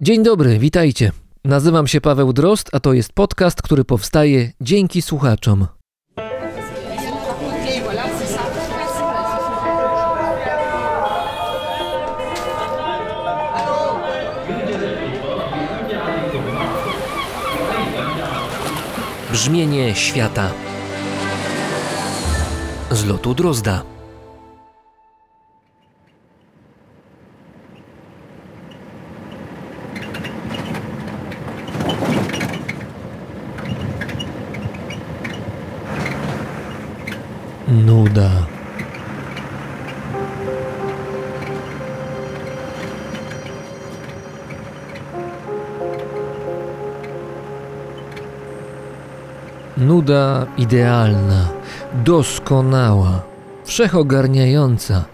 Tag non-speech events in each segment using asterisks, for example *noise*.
Dzień dobry, witajcie. Nazywam się Paweł Drost, a to jest podcast, który powstaje dzięki słuchaczom. Brzmienie świata z lotu Drozda. Nuda. Nuda idealna, doskonała, wszechogarniająca.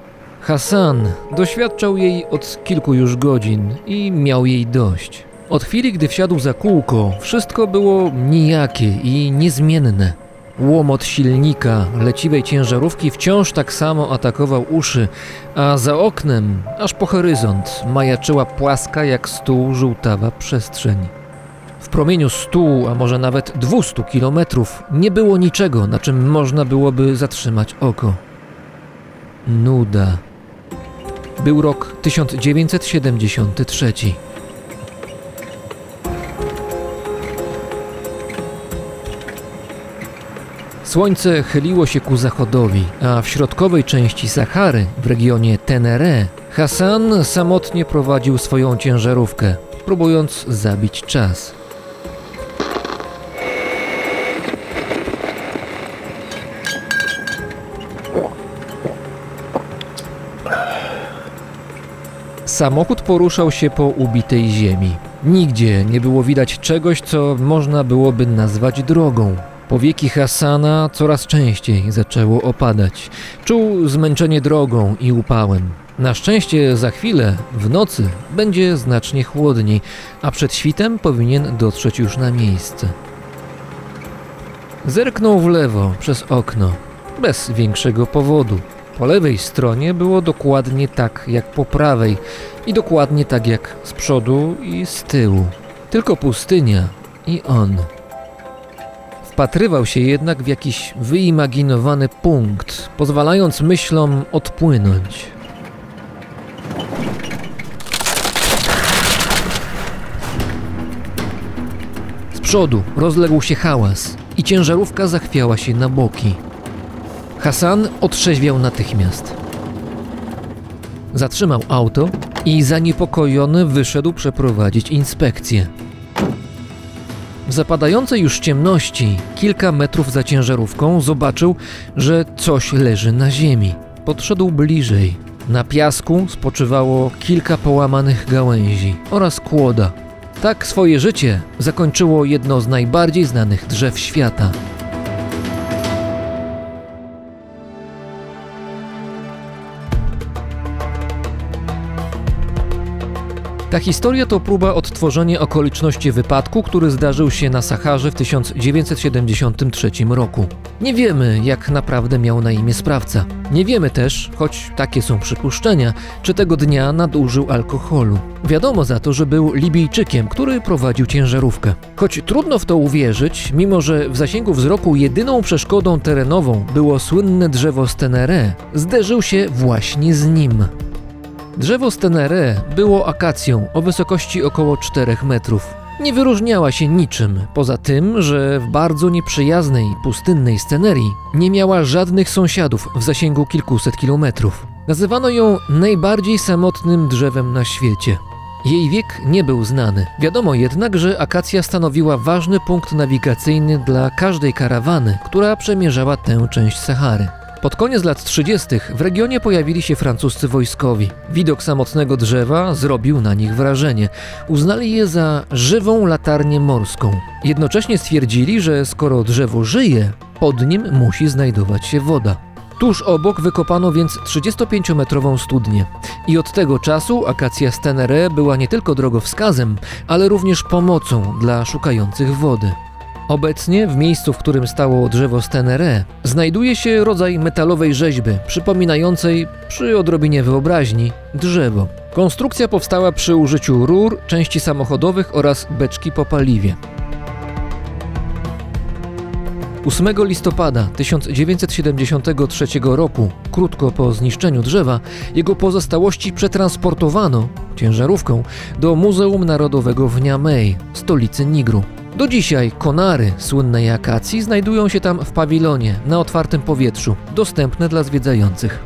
Hassan doświadczał jej od kilku już godzin i miał jej dość. Od chwili, gdy wsiadł za kółko, wszystko było nijakie i niezmienne. Łomot silnika leciwej ciężarówki wciąż tak samo atakował uszy, a za oknem, aż po horyzont, majaczyła płaska jak stół żółtawa przestrzeń. W promieniu stu, a może nawet dwustu kilometrów nie było niczego, na czym można byłoby zatrzymać oko. Nuda. Był rok 1973. Słońce chyliło się ku zachodowi, a w środkowej części Sahary, w regionie Tenere, Hassan samotnie prowadził swoją ciężarówkę, próbując zabić czas. Samochód poruszał się po ubitej ziemi. Nigdzie nie było widać czegoś, co można byłoby nazwać drogą. Powieki Hassana coraz częściej zaczęło opadać. Czuł zmęczenie drogą i upałem. Na szczęście za chwilę, w nocy, będzie znacznie chłodniej, a przed świtem powinien dotrzeć już na miejsce. Zerknął w lewo przez okno, bez większego powodu. Po lewej stronie było dokładnie tak jak po prawej i dokładnie tak jak z przodu i z tyłu. Tylko pustynia i on. Wpatrywał się jednak w jakiś wyimaginowany punkt, pozwalając myślom odpłynąć. Z przodu rozległ się hałas i ciężarówka zachwiała się na boki. Hasan otrzeźwiał natychmiast. Zatrzymał auto i zaniepokojony wyszedł przeprowadzić inspekcję. W zapadającej już ciemności, kilka metrów za ciężarówką, zobaczył, że coś leży na ziemi. Podszedł bliżej. Na piasku spoczywało kilka połamanych gałęzi oraz kłoda. Tak swoje życie zakończyło jedno z najbardziej znanych drzew świata. Ta historia to próba odtworzenia okoliczności wypadku, który zdarzył się na Saharze w 1973 roku. Nie wiemy, jak naprawdę miał na imię sprawca. Nie wiemy też, choć takie są przypuszczenia, czy tego dnia nadużył alkoholu. Wiadomo za to, że był Libijczykiem, który prowadził ciężarówkę. Choć trudno w to uwierzyć, mimo że w zasięgu wzroku jedyną przeszkodą terenową było słynne drzewo z Tenere, zderzył się właśnie z nim. Drzewo z Tenere było akacją o wysokości około 4 metrów. Nie wyróżniała się niczym, poza tym, że w bardzo nieprzyjaznej, pustynnej scenerii nie miała żadnych sąsiadów w zasięgu kilkuset kilometrów. Nazywano ją najbardziej samotnym drzewem na świecie. Jej wiek nie był znany. Wiadomo jednak, że akacja stanowiła ważny punkt nawigacyjny dla każdej karawany, która przemierzała tę część Sahary. Pod koniec lat 30. w regionie pojawili się francuscy wojskowi. Widok samotnego drzewa zrobił na nich wrażenie. Uznali je za żywą latarnię morską. Jednocześnie stwierdzili, że skoro drzewo żyje, pod nim musi znajdować się woda. Tuż obok wykopano więc 35-metrową studnię. I od tego czasu akacja z Tenere była nie tylko drogowskazem, ale również pomocą dla szukających wody. Obecnie w miejscu, w którym stało drzewo z Tenere, znajduje się rodzaj metalowej rzeźby, przypominającej, przy odrobinie wyobraźni, drzewo. Konstrukcja powstała przy użyciu rur, części samochodowych oraz beczki po paliwie. 8 listopada 1973 roku, krótko po zniszczeniu drzewa, jego pozostałości przetransportowano ciężarówką do Muzeum Narodowego w Niamey, stolicy Nigru. Do dzisiaj konary słynnej akacji znajdują się tam w pawilonie na otwartym powietrzu, dostępne dla zwiedzających.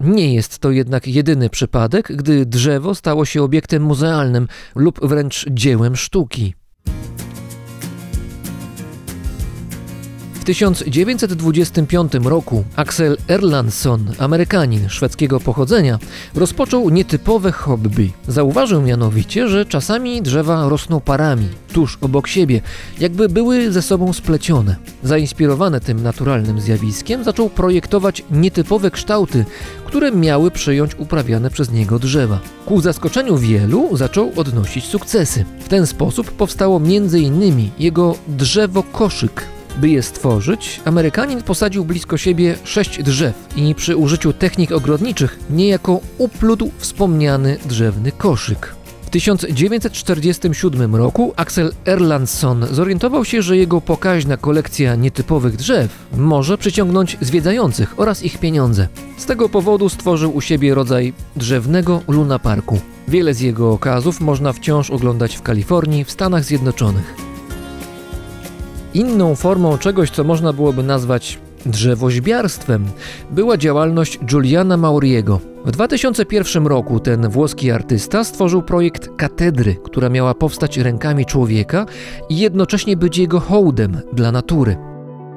Nie jest to jednak jedyny przypadek, gdy drzewo stało się obiektem muzealnym lub wręcz dziełem sztuki. 1925 roku Axel Erlandsson, Amerykanin szwedzkiego pochodzenia, rozpoczął nietypowe hobby. Zauważył mianowicie, że czasami drzewa rosną parami, tuż obok siebie, jakby były ze sobą splecione. Zainspirowany tym naturalnym zjawiskiem, zaczął projektować nietypowe kształty, które miały przyjąć uprawiane przez niego drzewa. Ku zaskoczeniu wielu zaczął odnosić sukcesy. W ten sposób powstało m.in. jego drzewo koszyk, by je stworzyć, Amerykanin posadził blisko siebie sześć drzew i przy użyciu technik ogrodniczych niejako uplótł wspomniany drzewny koszyk. W 1947 roku Axel Erlandsson zorientował się, że jego pokaźna kolekcja nietypowych drzew może przyciągnąć zwiedzających oraz ich pieniądze. Z tego powodu stworzył u siebie rodzaj drzewnego lunaparku. Wiele z jego okazów można wciąż oglądać w Kalifornii, w Stanach Zjednoczonych. Inną formą czegoś, co można byłoby nazwać drzewoźbiarstwem, była działalność Giuliana Mauriego. W 2001 roku ten włoski artysta stworzył projekt katedry, która miała powstać rękami człowieka i jednocześnie być jego hołdem dla natury.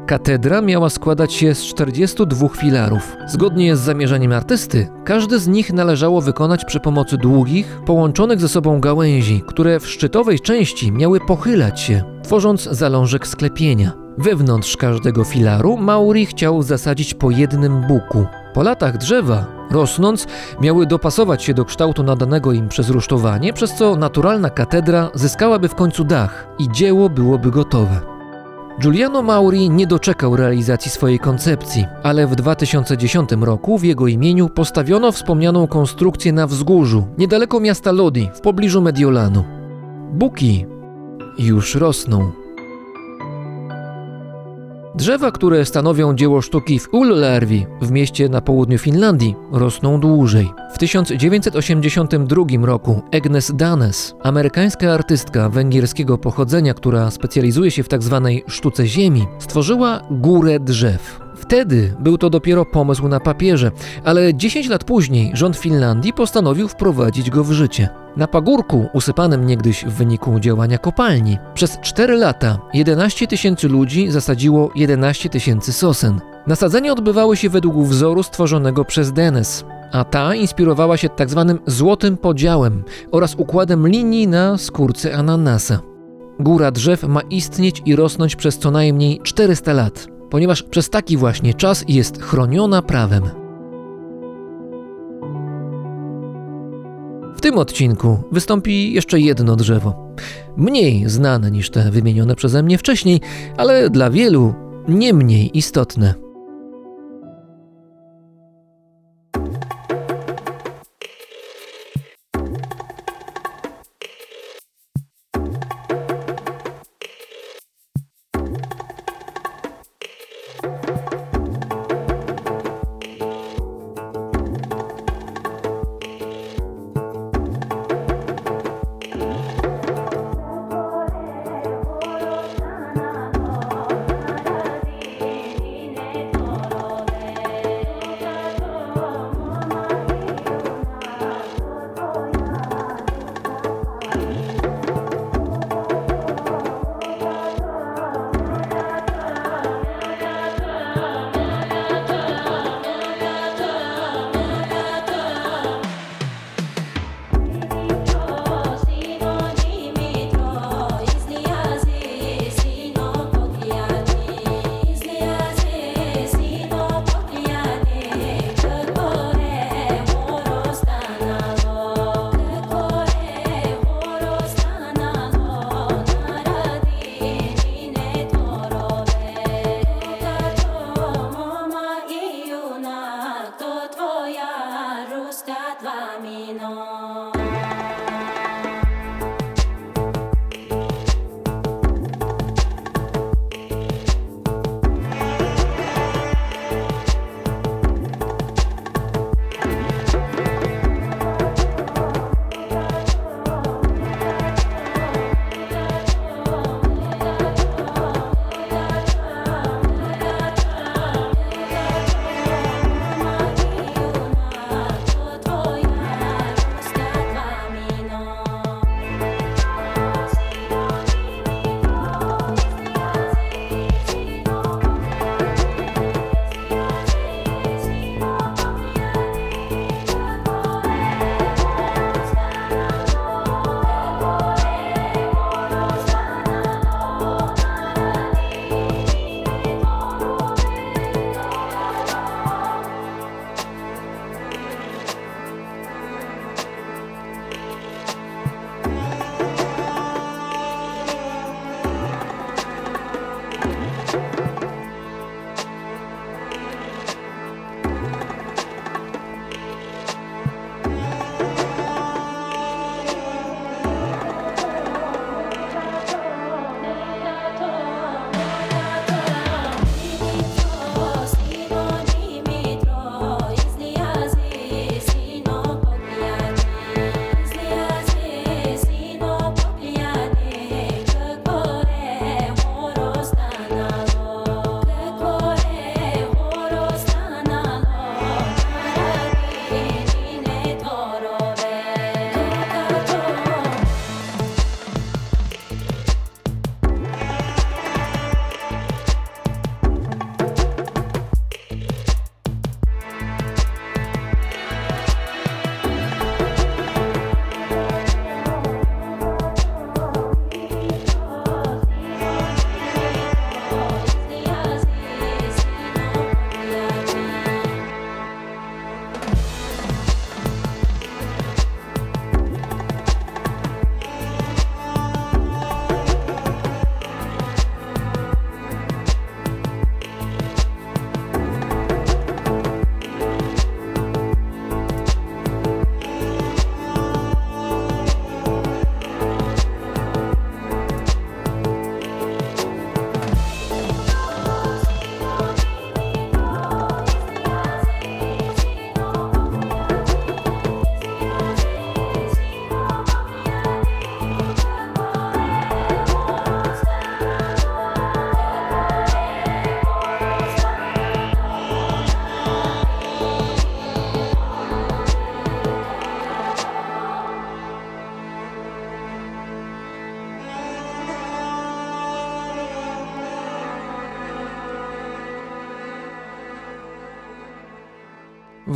Katedra miała składać się z 42 filarów. Zgodnie z zamierzeniem artysty, każdy z nich należało wykonać przy pomocy długich, połączonych ze sobą gałęzi, które w szczytowej części miały pochylać się, tworząc zalążek sklepienia. Wewnątrz każdego filaru Mauri chciał zasadzić po jednym buku. Po latach drzewa, rosnąc, miały dopasować się do kształtu nadanego im przez rusztowanie, przez co naturalna katedra zyskałaby w końcu dach i dzieło byłoby gotowe. Giuliano Mauri nie doczekał realizacji swojej koncepcji, ale w 2010 roku w jego imieniu postawiono wspomnianą konstrukcję na wzgórzu, niedaleko miasta Lodi, w pobliżu Mediolanu. Buki już rosną. Drzewa, które stanowią dzieło sztuki w Ullärvi, w mieście na południu Finlandii, rosną dłużej. W 1982 roku Agnes Danes, amerykańska artystka węgierskiego pochodzenia, która specjalizuje się w tzw. Tak sztuce ziemi, stworzyła górę drzew. Wtedy był to dopiero pomysł na papierze, ale 10 lat później rząd Finlandii postanowił wprowadzić go w życie. Na pagórku, usypanym niegdyś w wyniku działania kopalni, przez 4 lata 11 tysięcy ludzi zasadziło 11 tysięcy sosen. Nasadzenia odbywały się według wzoru stworzonego przez Denes, a ta inspirowała się tzw. Tak złotym podziałem oraz układem linii na skórce ananasa. Góra drzew ma istnieć i rosnąć przez co najmniej 400 lat ponieważ przez taki właśnie czas jest chroniona prawem. W tym odcinku wystąpi jeszcze jedno drzewo. Mniej znane niż te wymienione przeze mnie wcześniej, ale dla wielu nie mniej istotne.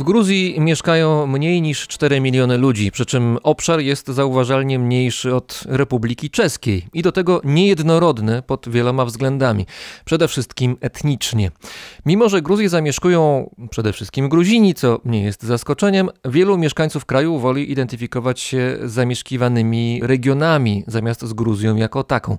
W Gruzji mieszkają mniej niż 4 miliony ludzi, przy czym obszar jest zauważalnie mniejszy od Republiki Czeskiej i do tego niejednorodny pod wieloma względami, przede wszystkim etnicznie. Mimo, że Gruzję zamieszkują przede wszystkim Gruzini, co nie jest zaskoczeniem, wielu mieszkańców kraju woli identyfikować się z zamieszkiwanymi regionami zamiast z Gruzją jako taką.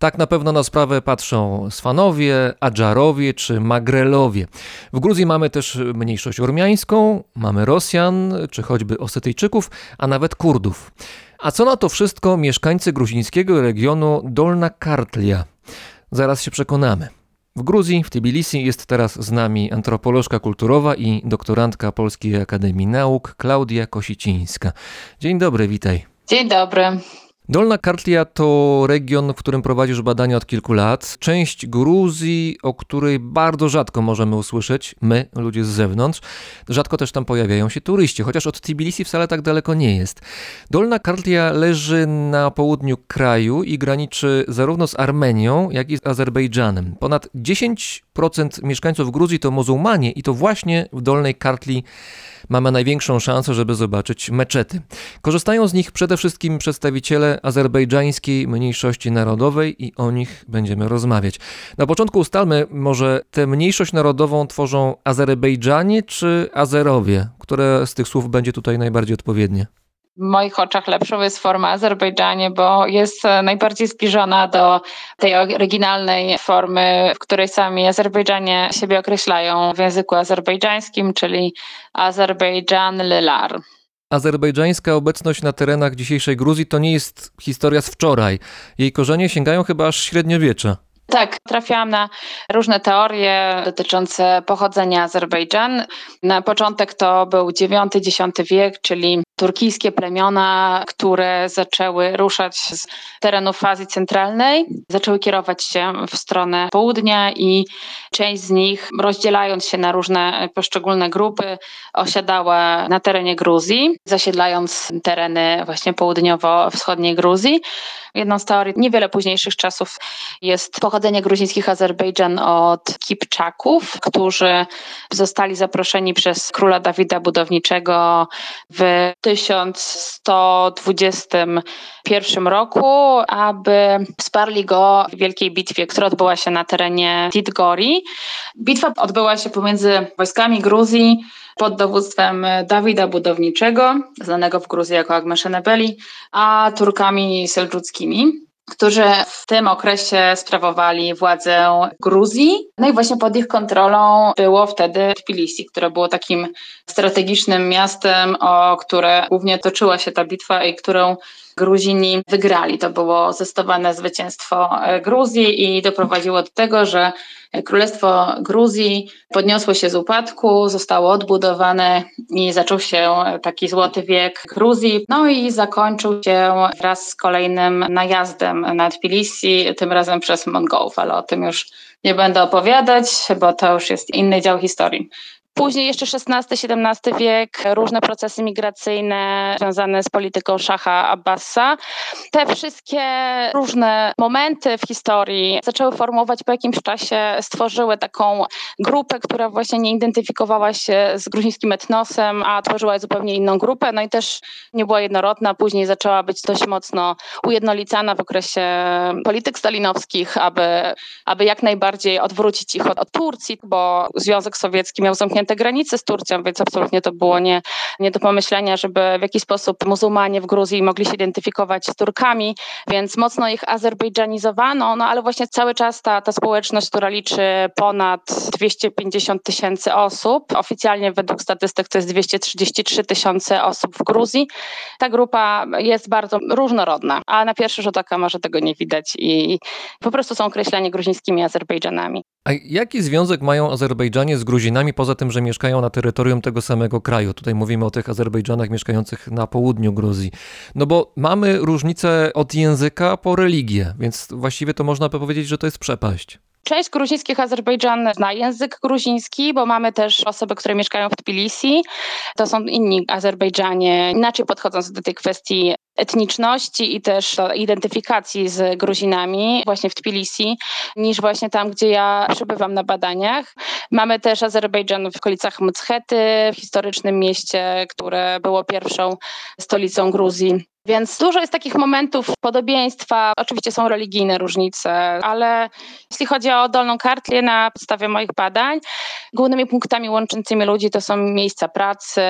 Tak na pewno na sprawę patrzą Sfanowie, Adżarowie czy Magrelowie. W Gruzji mamy też mniejszość ormiańską, mamy Rosjan czy choćby Osetyjczyków, a nawet Kurdów. A co na to wszystko mieszkańcy gruzińskiego regionu Dolna Kartlia? Zaraz się przekonamy. W Gruzji, w Tbilisi jest teraz z nami antropolożka kulturowa i doktorantka Polskiej Akademii Nauk Klaudia Kosicińska. Dzień dobry, witaj. Dzień dobry. Dolna Kartlia to region, w którym prowadzisz badania od kilku lat. Część Gruzji, o której bardzo rzadko możemy usłyszeć, my, ludzie z zewnątrz. Rzadko też tam pojawiają się turyści, chociaż od Tbilisi wcale tak daleko nie jest. Dolna Kartlia leży na południu kraju i graniczy zarówno z Armenią, jak i z Azerbejdżanem. Ponad 10% mieszkańców Gruzji to muzułmanie i to właśnie w Dolnej Kartli mamy największą szansę, żeby zobaczyć meczety. Korzystają z nich przede wszystkim przedstawiciele azerbejdżańskiej mniejszości narodowej i o nich będziemy rozmawiać. Na początku ustalmy, może tę mniejszość narodową tworzą Azerbejdżanie czy Azerowie? Które z tych słów będzie tutaj najbardziej odpowiednie? W moich oczach lepszą jest forma Azerbejdżanie, bo jest e, najbardziej zbliżona do tej oryginalnej formy, w której sami Azerbejdżanie siebie określają w języku azerbejdżańskim, czyli Azerbejdżan Lilar. Azerbejdżańska obecność na terenach dzisiejszej Gruzji to nie jest historia z wczoraj. Jej korzenie sięgają chyba aż średniowiecza. Tak, trafiałam na różne teorie dotyczące pochodzenia Azerbejdżan. Na początek to był IX-X wiek, czyli turkijskie plemiona, które zaczęły ruszać z terenów Azji Centralnej, zaczęły kierować się w stronę południa i część z nich, rozdzielając się na różne poszczególne grupy, osiadała na terenie Gruzji, zasiedlając tereny właśnie południowo-wschodniej Gruzji. Jedną z teorii niewiele późniejszych czasów jest pochodzenie gruzińskich Azerbejdżan od Kipczaków, którzy zostali zaproszeni przez króla Dawida Budowniczego w 1121 roku, aby wsparli go w wielkiej bitwie, która odbyła się na terenie Tidgori. Bitwa odbyła się pomiędzy wojskami Gruzji pod dowództwem Dawida Budowniczego, znanego w Gruzji jako Agmeszenebeli, a Turkami seldżuckimi którzy w tym okresie sprawowali władzę Gruzji. No i właśnie pod ich kontrolą było wtedy Tbilisi, które było takim strategicznym miastem, o które głównie toczyła się ta bitwa i którą Gruzini wygrali. To było zdecydowane zwycięstwo Gruzji i doprowadziło do tego, że Królestwo Gruzji podniosło się z upadku, zostało odbudowane i zaczął się taki złoty wiek Gruzji. No i zakończył się wraz z kolejnym najazdem na Tbilisi, tym razem przez Mongołów, ale o tym już nie będę opowiadać, bo to już jest inny dział historii. Później jeszcze XVI-XVII wiek, różne procesy migracyjne związane z polityką szacha Abbasa. Te wszystkie różne momenty w historii zaczęły formować po jakimś czasie, stworzyły taką grupę, która właśnie nie identyfikowała się z gruzińskim etnosem, a tworzyła zupełnie inną grupę. No i też nie była jednorodna, później zaczęła być dość mocno ujednolicana w okresie polityk stalinowskich, aby, aby jak najbardziej odwrócić ich od, od Turcji, bo Związek Sowiecki miał zamknięte te granice z Turcją, więc absolutnie to było nie, nie do pomyślenia, żeby w jakiś sposób muzułmanie w Gruzji mogli się identyfikować z Turkami, więc mocno ich azerbejdżanizowano, no ale właśnie cały czas ta, ta społeczność, która liczy ponad 250 tysięcy osób, oficjalnie według statystyk to jest 233 tysiące osób w Gruzji, ta grupa jest bardzo różnorodna, a na pierwszy rzut oka może tego nie widać i po prostu są określani gruzińskimi Azerbejdżanami. A jaki związek mają Azerbejdżanie z Gruzinami, poza tym, że mieszkają na terytorium tego samego kraju? Tutaj mówimy o tych Azerbejdżanach mieszkających na południu Gruzji. No bo mamy różnicę od języka po religię, więc właściwie to można powiedzieć, że to jest przepaść. Część gruzińskich Azerbejdżan zna język gruziński, bo mamy też osoby, które mieszkają w Tbilisi. To są inni Azerbejdżanie, inaczej podchodząc do tej kwestii etniczności i też identyfikacji z Gruzinami właśnie w Tbilisi, niż właśnie tam, gdzie ja przebywam na badaniach. Mamy też Azerbejdżan w okolicach Mchety, w historycznym mieście, które było pierwszą stolicą Gruzji. Więc dużo jest takich momentów podobieństwa. Oczywiście są religijne różnice, ale jeśli chodzi o Dolną Kartlię na podstawie moich badań, głównymi punktami łączącymi ludzi to są miejsca pracy,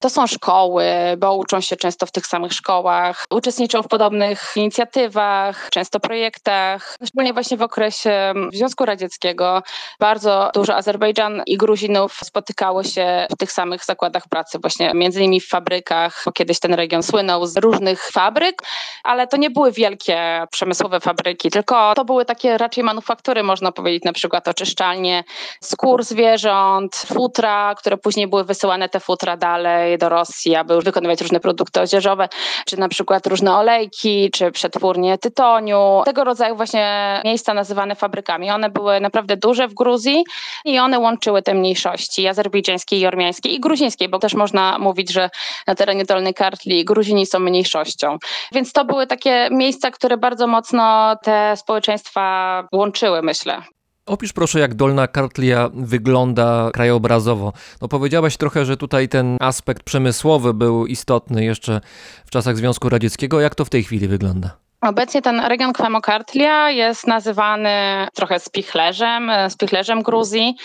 to są szkoły, bo uczą się często w tych samych szkołach, uczestniczą w podobnych inicjatywach, często projektach. Szczególnie właśnie w okresie Związku Radzieckiego bardzo dużo Azerbejdżan i Gruzinów spotykało się w tych samych zakładach pracy, właśnie między innymi w fabrykach, bo kiedyś ten region słynął z różnych fabryk, ale to nie były wielkie przemysłowe fabryki, tylko to były takie raczej manufaktury, można powiedzieć, na przykład oczyszczalnie skór zwierząt, futra, które później były wysyłane te futra dalej do Rosji, aby wykonywać różne produkty odzieżowe, czy na przykład różne olejki, czy przetwórnie tytoniu. Tego rodzaju właśnie miejsca nazywane fabrykami. One były naprawdę duże w Gruzji i one łączyły te mniejszości azerbejdżańskiej i ormiańskiej i gruzińskiej, bo też można mówić, że na terenie Dolnej Kartli Gruzini są mniejszością. Więc to były takie miejsca, które bardzo mocno te społeczeństwa łączyły, myślę. Opisz proszę, jak Dolna Kartlia wygląda krajobrazowo. No powiedziałaś trochę, że tutaj ten aspekt przemysłowy był istotny jeszcze w czasach Związku Radzieckiego. Jak to w tej chwili wygląda? Obecnie ten region Kwemokartlia jest nazywany trochę spichlerzem, spichlerzem Gruzji,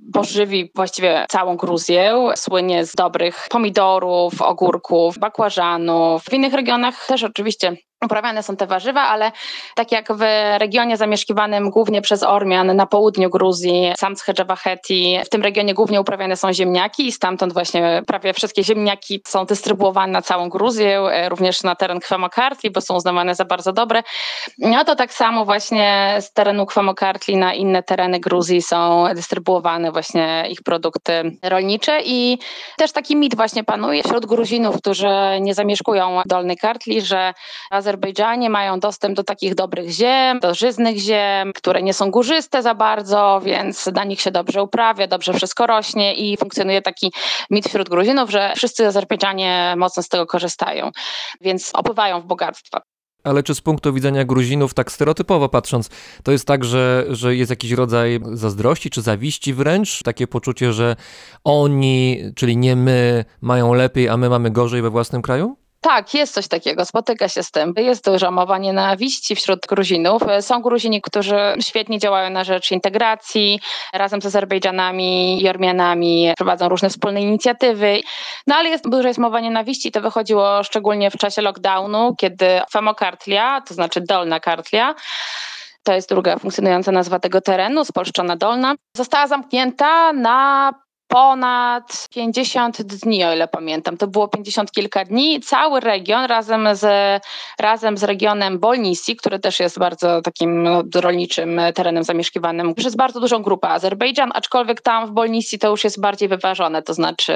bo żywi właściwie całą Gruzję. Słynie z dobrych pomidorów, ogórków, bakłażanów. W innych regionach też oczywiście uprawiane są te warzywa, ale tak jak w regionie zamieszkiwanym głównie przez Ormian na południu Gruzji, Samtschedżawaheti, w tym regionie głównie uprawiane są ziemniaki i stamtąd właśnie prawie wszystkie ziemniaki są dystrybuowane na całą Gruzję, e, również na teren Kwemokartli, bo są uznawane za bardzo dobre. No to tak samo właśnie z terenu Kwemokartli na inne tereny Gruzji są dystrybuowane właśnie ich produkty rolnicze i też taki mit właśnie panuje wśród Gruzinów, którzy nie zamieszkują Dolnej Kartli, że Azerbejdżanie mają dostęp do takich dobrych ziem, do żyznych ziem, które nie są górzyste za bardzo, więc na nich się dobrze uprawia, dobrze wszystko rośnie i funkcjonuje taki mit wśród Gruzinów, że wszyscy Azerbejdżanie mocno z tego korzystają, więc opływają w bogactwa. Ale czy z punktu widzenia Gruzinów, tak stereotypowo patrząc, to jest tak, że, że jest jakiś rodzaj zazdrości czy zawiści wręcz? Takie poczucie, że oni, czyli nie my, mają lepiej, a my mamy gorzej we własnym kraju? Tak, jest coś takiego, spotyka się z tym. Jest duża mowa nienawiści wśród Gruzinów. Są Gruzini, którzy świetnie działają na rzecz integracji, razem z Azerbejdżanami i Ormianami prowadzą różne wspólne inicjatywy. No ale jest, dużo jest mowa nienawiści. To wychodziło szczególnie w czasie lockdownu, kiedy Famokartlia, to znaczy Dolna Kartlia, to jest druga funkcjonująca nazwa tego terenu, spolszczona Dolna, została zamknięta na ponad 50 dni, o ile pamiętam. To było 50 kilka dni. Cały region razem z, razem z regionem Bolnisi, który też jest bardzo takim no, rolniczym terenem zamieszkiwanym przez bardzo dużą grupę Azerbejdżan, aczkolwiek tam w Bolnisi to już jest bardziej wyważone, to znaczy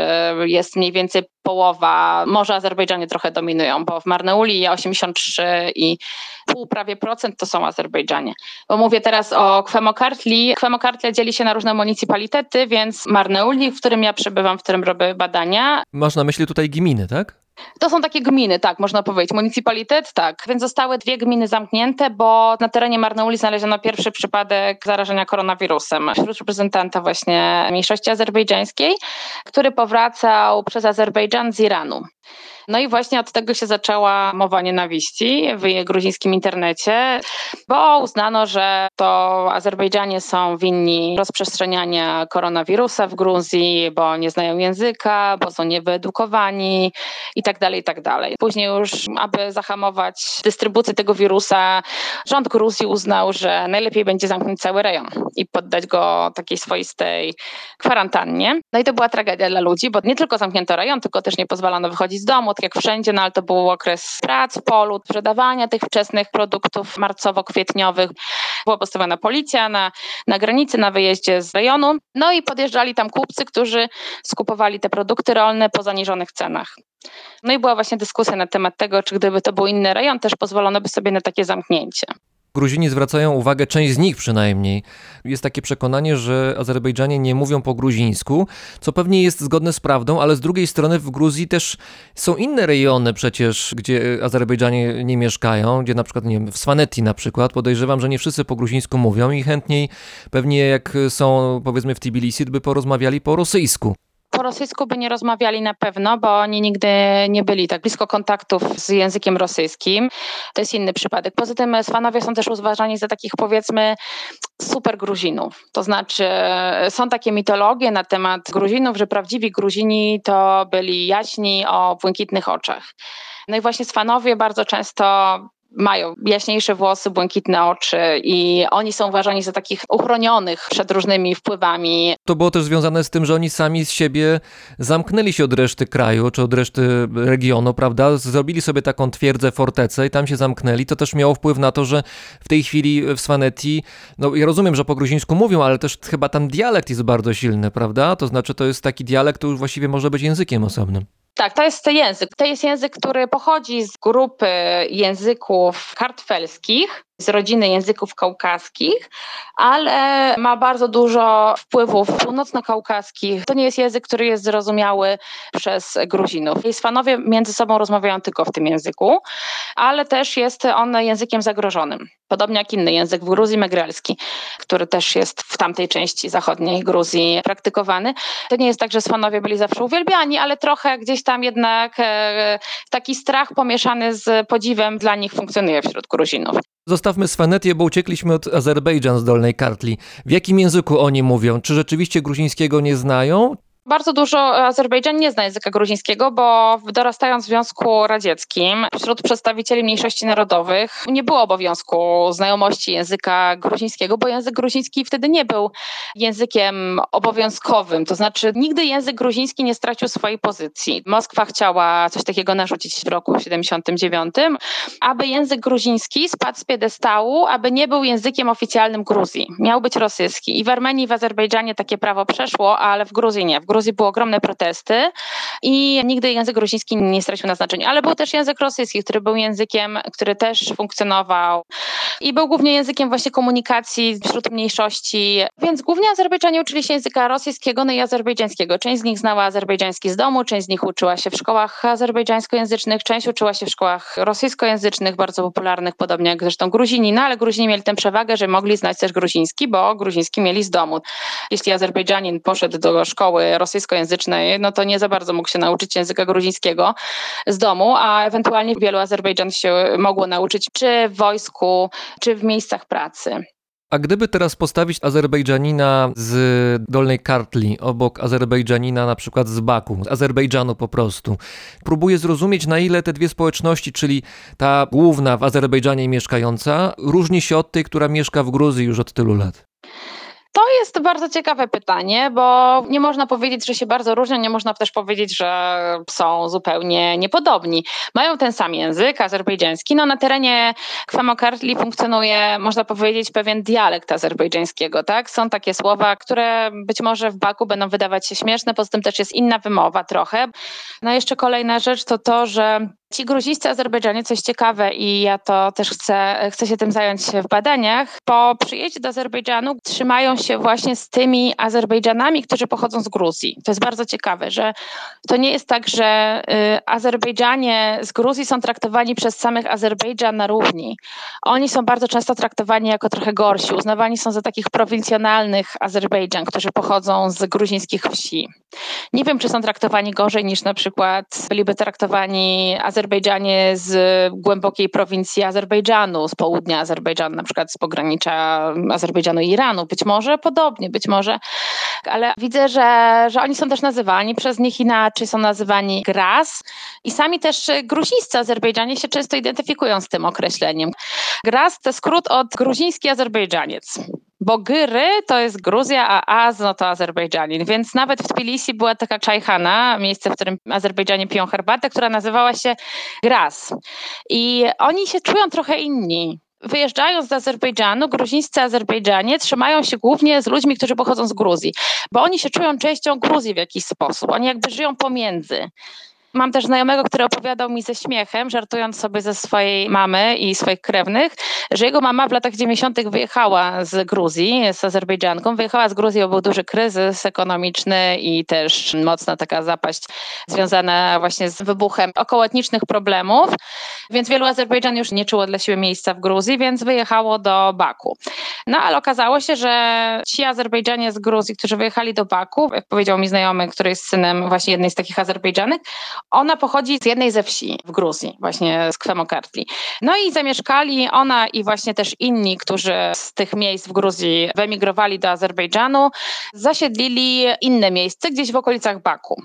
jest mniej więcej połowa, może Azerbejdżanie trochę dominują, bo w Marneuli 83 i pół prawie procent to są Azerbejdżanie. Bo mówię teraz o Kwemokartli. Kwemokartlia dzieli się na różne municipalitety, więc Marneuli, w którym ja przebywam, w którym robię badania. Masz na myśli tutaj gminy, tak? To są takie gminy, tak, można powiedzieć. Municipalitet, tak. Więc zostały dwie gminy zamknięte, bo na terenie Marneuli znaleziono pierwszy przypadek zarażenia koronawirusem wśród reprezentanta właśnie mniejszości azerbejdżańskiej, który powracał przez Azerbejdżan z Iranu. No i właśnie od tego się zaczęła mowa nienawiści w gruzińskim internecie, bo uznano, że to Azerbejdżanie są winni rozprzestrzeniania koronawirusa w Gruzji, bo nie znają języka, bo są niewyedukowani i tak dalej, i tak dalej. Później już, aby zahamować dystrybucję tego wirusa, rząd Gruzji uznał, że najlepiej będzie zamknąć cały rejon i poddać go takiej swoistej kwarantannie. No i to była tragedia dla ludzi, bo nie tylko zamknięto rejon, tylko też nie pozwalono wychodzić z domu, tak jak wszędzie, no ale to był okres prac polu, sprzedawania tych wczesnych produktów marcowo-kwietniowych. Była postawiona policja na, na granicy, na wyjeździe z rejonu. No i podjeżdżali tam kupcy, którzy skupowali te produkty rolne po zaniżonych cenach. No i była właśnie dyskusja na temat tego, czy gdyby to był inny rejon, też pozwolono by sobie na takie zamknięcie. Gruzini zwracają uwagę, część z nich przynajmniej. Jest takie przekonanie, że Azerbejdżanie nie mówią po gruzińsku, co pewnie jest zgodne z prawdą, ale z drugiej strony w Gruzji też są inne rejony przecież, gdzie Azerbejdżanie nie mieszkają, gdzie na przykład, nie wiem, w Swanetii na przykład, podejrzewam, że nie wszyscy po gruzińsku mówią i chętniej pewnie jak są powiedzmy w Tbilisi, by porozmawiali po rosyjsku po rosyjsku by nie rozmawiali na pewno, bo oni nigdy nie byli tak blisko kontaktów z językiem rosyjskim. To jest inny przypadek. Poza tym Swanowie są też uważani za takich powiedzmy super Gruzinów. To znaczy są takie mitologie na temat Gruzinów, że prawdziwi Gruzini to byli jaśni o błękitnych oczach. No i właśnie Swanowie bardzo często mają jaśniejsze włosy, błękitne oczy i oni są uważani za takich uchronionych przed różnymi wpływami. To było też związane z tym, że oni sami z siebie zamknęli się od reszty kraju, czy od reszty regionu, prawda? Zrobili sobie taką twierdzę, fortecę i tam się zamknęli. To też miało wpływ na to, że w tej chwili w Swanetii, no ja rozumiem, że po gruzińsku mówią, ale też chyba tam dialekt jest bardzo silny, prawda? To znaczy to jest taki dialekt, który właściwie może być językiem osobnym. Tak, to jest język. To jest język, który pochodzi z grupy języków kartfelskich z rodziny języków kaukaskich, ale ma bardzo dużo wpływów północno-kaukaskich. To nie jest język, który jest zrozumiały przez Gruzinów. Isfanowie między sobą rozmawiają tylko w tym języku, ale też jest on językiem zagrożonym. Podobnie jak inny język w Gruzji, megrelski, który też jest w tamtej części zachodniej Gruzji praktykowany. To nie jest tak, że Sfanowie byli zawsze uwielbiani, ale trochę gdzieś tam jednak e, taki strach pomieszany z podziwem dla nich funkcjonuje wśród Gruzinów. Zostawmy Swanetię, bo uciekliśmy od Azerbejdżan z Dolnej Kartli. W jakim języku oni mówią? Czy rzeczywiście gruzińskiego nie znają? Bardzo dużo Azerbejdżan nie zna języka gruzińskiego, bo dorastając w Związku Radzieckim wśród przedstawicieli mniejszości narodowych nie było obowiązku znajomości języka gruzińskiego, bo język gruziński wtedy nie był językiem obowiązkowym. To znaczy nigdy język gruziński nie stracił swojej pozycji. Moskwa chciała coś takiego narzucić w roku 79, aby język gruziński spadł z piedestału, aby nie był językiem oficjalnym Gruzji. Miał być rosyjski. I w Armenii w Azerbejdżanie takie prawo przeszło, ale w Gruzji nie. W Gruzji Gruzji były ogromne protesty i nigdy język gruziński nie stracił na znaczeniu. Ale był też język rosyjski, który był językiem, który też funkcjonował i był głównie językiem właśnie komunikacji wśród mniejszości. Więc głównie Azerbejdżanie uczyli się języka rosyjskiego no i azerbejdżańskiego. Część z nich znała azerbejdżański z domu, część z nich uczyła się w szkołach azerbejdżańskojęzycznych, część uczyła się w szkołach rosyjskojęzycznych, bardzo popularnych, podobnie jak zresztą Gruzini. No ale Gruzini mieli tę przewagę, że mogli znać też gruziński, bo gruziński mieli z domu. Jeśli Azerbejdżanin poszedł do szkoły rosyjskiej, rosyjskojęzycznej, no to nie za bardzo mógł się nauczyć języka gruzińskiego z domu, a ewentualnie wielu Azerbejdżan się mogło nauczyć czy w wojsku, czy w miejscach pracy. A gdyby teraz postawić Azerbejdżanina z Dolnej Kartli obok Azerbejdżanina na przykład z Baku, z Azerbejdżanu po prostu, próbuję zrozumieć na ile te dwie społeczności, czyli ta główna w Azerbejdżanie mieszkająca, różni się od tej, która mieszka w Gruzji już od tylu lat. To jest bardzo ciekawe pytanie, bo nie można powiedzieć, że się bardzo różnią, nie można też powiedzieć, że są zupełnie niepodobni. Mają ten sam język azerbejdżański. No, na terenie Kwamokartli funkcjonuje, można powiedzieć, pewien dialekt azerbejdżańskiego. Tak? Są takie słowa, które być może w Baku będą wydawać się śmieszne, poza tym też jest inna wymowa trochę. No jeszcze kolejna rzecz to to, że Ci gruzińscy Azerbejdżanie, coś ciekawe i ja to też chcę, chcę się tym zająć w badaniach, po przyjeździe do Azerbejdżanu trzymają się właśnie z tymi Azerbejdżanami, którzy pochodzą z Gruzji. To jest bardzo ciekawe, że to nie jest tak, że y, Azerbejdżanie z Gruzji są traktowani przez samych Azerbejdżan na równi. Oni są bardzo często traktowani jako trochę gorsi, uznawani są za takich prowincjonalnych Azerbejdżan, którzy pochodzą z gruzińskich wsi. Nie wiem, czy są traktowani gorzej niż na przykład byliby traktowani Azerbejdżanie Azerbejdżanie z głębokiej prowincji Azerbejdżanu, z południa Azerbejdżanu, na przykład z pogranicza Azerbejdżanu i Iranu. Być może podobnie, być może, ale widzę, że, że oni są też nazywani przez nich inaczej, są nazywani Gras i sami też gruzińscy Azerbejdżanie się często identyfikują z tym określeniem. Gras to skrót od gruziński Azerbejdżaniec. Bo Gyry to jest Gruzja, a Az no to Azerbejdżanin. Więc nawet w Tbilisi była taka czajhana, miejsce, w którym Azerbejdżanie piją herbatę, która nazywała się Gras. I oni się czują trochę inni. Wyjeżdżając do Azerbejdżanu, gruzińscy Azerbejdżanie trzymają się głównie z ludźmi, którzy pochodzą z Gruzji, bo oni się czują częścią Gruzji w jakiś sposób. Oni jakby żyją pomiędzy. Mam też znajomego, który opowiadał mi ze śmiechem, żartując sobie ze swojej mamy i swoich krewnych, że jego mama w latach 90. wyjechała z Gruzji, z Azerbejdżanką. Wyjechała z Gruzji, bo był duży kryzys ekonomiczny i też mocna taka zapaść związana właśnie z wybuchem okołotniczych problemów. Więc wielu Azerbejdżan już nie czuło dla siebie miejsca w Gruzji, więc wyjechało do Baku. No ale okazało się, że ci Azerbejdżanie z Gruzji, którzy wyjechali do Baku, jak powiedział mi znajomy, który jest synem właśnie jednej z takich Azerbejdżanek, ona pochodzi z jednej ze wsi w Gruzji, właśnie z Kwemokartli. No i zamieszkali ona i właśnie też inni, którzy z tych miejsc w Gruzji wyemigrowali do Azerbejdżanu, zasiedlili inne miejsce gdzieś w okolicach Baku.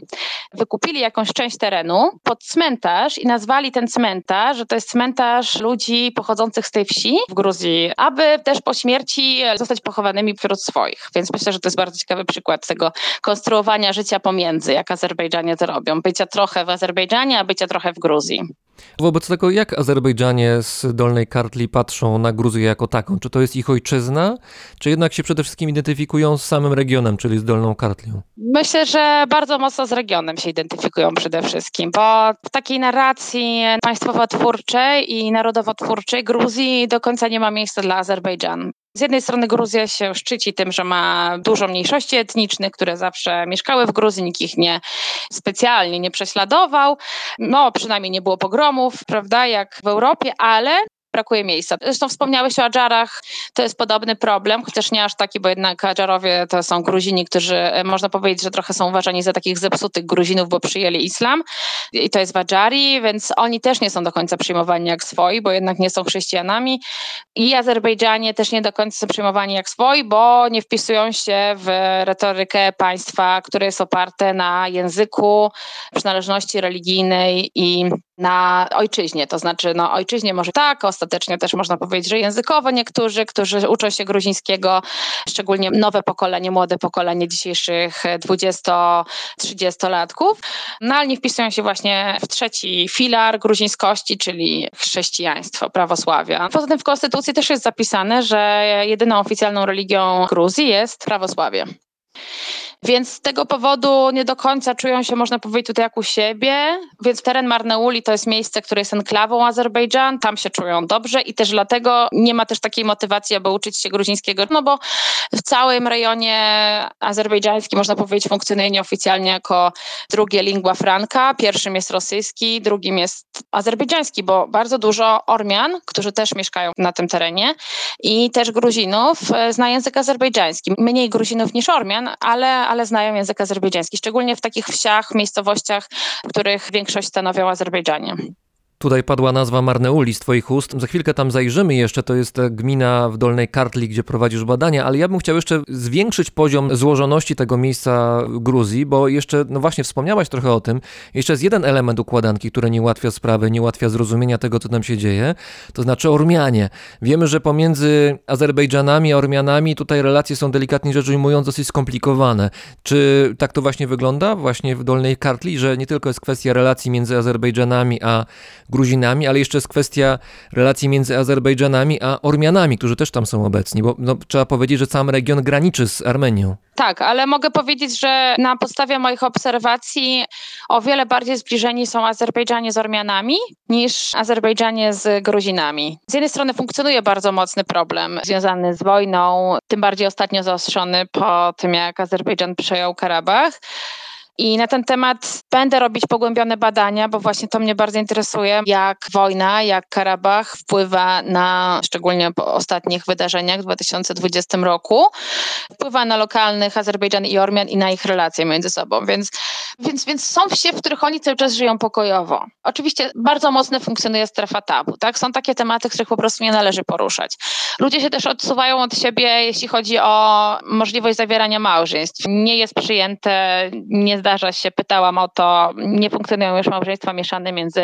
Wykupili jakąś część terenu pod cmentarz i nazwali ten cmentarz, że to jest cmentarz ludzi pochodzących z tej wsi w Gruzji, aby też po śmierci zostać pochowanymi wśród swoich. Więc myślę, że to jest bardzo ciekawy przykład tego konstruowania życia pomiędzy, jak Azerbejdżanie to robią. Bycia trochę w Azerbejdżanie, a bycia trochę w Gruzji. Wobec tego, jak Azerbejdżanie z Dolnej Kartli patrzą na Gruzję jako taką? Czy to jest ich ojczyzna, czy jednak się przede wszystkim identyfikują z samym regionem, czyli z Dolną Kartlią? Myślę, że bardzo mocno z regionem się identyfikują przede wszystkim, bo w takiej narracji państwowo-twórczej i narodowo-twórczej Gruzji do końca nie ma miejsca dla Azerbejdżanu. Z jednej strony Gruzja się szczyci tym, że ma dużo mniejszości etnicznych, które zawsze mieszkały w Gruzji, nikt ich nie specjalnie nie prześladował. No, przynajmniej nie było pogromów, prawda, jak w Europie, ale brakuje miejsca. Zresztą wspomniałeś o Adżarach, to jest podobny problem, chociaż nie aż taki, bo jednak Adżarowie to są Gruzini, którzy e, można powiedzieć, że trochę są uważani za takich zepsutych Gruzinów, bo przyjęli islam. I to jest w Adżari, więc oni też nie są do końca przyjmowani jak swoi, bo jednak nie są chrześcijanami. I Azerbejdżanie też nie do końca są przyjmowani jak swoi, bo nie wpisują się w retorykę państwa, które jest oparte na języku, przynależności religijnej i na ojczyźnie, to znaczy no ojczyźnie może tak, ostatecznie też można powiedzieć, że językowo niektórzy, którzy uczą się gruzińskiego, szczególnie nowe pokolenie, młode pokolenie dzisiejszych 20-30-latków, no ale nie wpisują się właśnie w trzeci filar gruzińskości, czyli chrześcijaństwo, prawosławia. Poza tym w konstytucji też jest zapisane, że jedyną oficjalną religią Gruzji jest prawosławie. Więc z tego powodu nie do końca czują się, można powiedzieć, tutaj jak u siebie. Więc teren Marneuli to jest miejsce, które jest enklawą Azerbejdżan, tam się czują dobrze i też dlatego nie ma też takiej motywacji, aby uczyć się gruzińskiego, no bo w całym rejonie azerbejdżańskim, można powiedzieć, funkcjonuje nieoficjalnie jako drugie lingua franca. Pierwszym jest rosyjski, drugim jest azerbejdżański, bo bardzo dużo Ormian, którzy też mieszkają na tym terenie i też Gruzinów e, zna język azerbejdżański. Mniej Gruzinów niż Ormian, ale ale znają język azerbejdżański, szczególnie w takich wsiach, miejscowościach, w których większość stanowią Azerbejdżanie. Tutaj padła nazwa Marneuli z Twoich ust. Za chwilkę tam zajrzymy jeszcze. To jest gmina w Dolnej Kartli, gdzie prowadzisz badania, ale ja bym chciał jeszcze zwiększyć poziom złożoności tego miejsca Gruzji, bo jeszcze, no właśnie, wspomniałaś trochę o tym. Jeszcze jest jeden element układanki, który nie ułatwia sprawy, nie ułatwia zrozumienia tego, co tam się dzieje, to znaczy Ormianie. Wiemy, że pomiędzy Azerbejdżanami a Ormianami tutaj relacje są delikatnie rzecz ujmując dosyć skomplikowane. Czy tak to właśnie wygląda, właśnie w Dolnej Kartli, że nie tylko jest kwestia relacji między Azerbejdżanami a Gruzinami, ale jeszcze jest kwestia relacji między Azerbejdżanami a Ormianami, którzy też tam są obecni, bo no, trzeba powiedzieć, że cały region graniczy z Armenią. Tak, ale mogę powiedzieć, że na podstawie moich obserwacji o wiele bardziej zbliżeni są Azerbejdżanie z Ormianami niż Azerbejdżanie z Gruzinami. Z jednej strony funkcjonuje bardzo mocny problem związany z wojną, tym bardziej ostatnio zaostrzony po tym, jak Azerbejdżan przejął Karabach. I na ten temat będę robić pogłębione badania, bo właśnie to mnie bardzo interesuje, jak wojna, jak Karabach wpływa na, szczególnie po ostatnich wydarzeniach w 2020 roku, wpływa na lokalnych Azerbejdżan i Ormian i na ich relacje między sobą. Więc, więc, więc są wsie, w których oni cały czas żyją pokojowo. Oczywiście bardzo mocno funkcjonuje strefa tabu. Tak? Są takie tematy, których po prostu nie należy poruszać. Ludzie się też odsuwają od siebie, jeśli chodzi o możliwość zawierania małżeństw. Nie jest przyjęte, nie zdarza się, pytałam o to, nie funkcjonują już małżeństwa mieszane między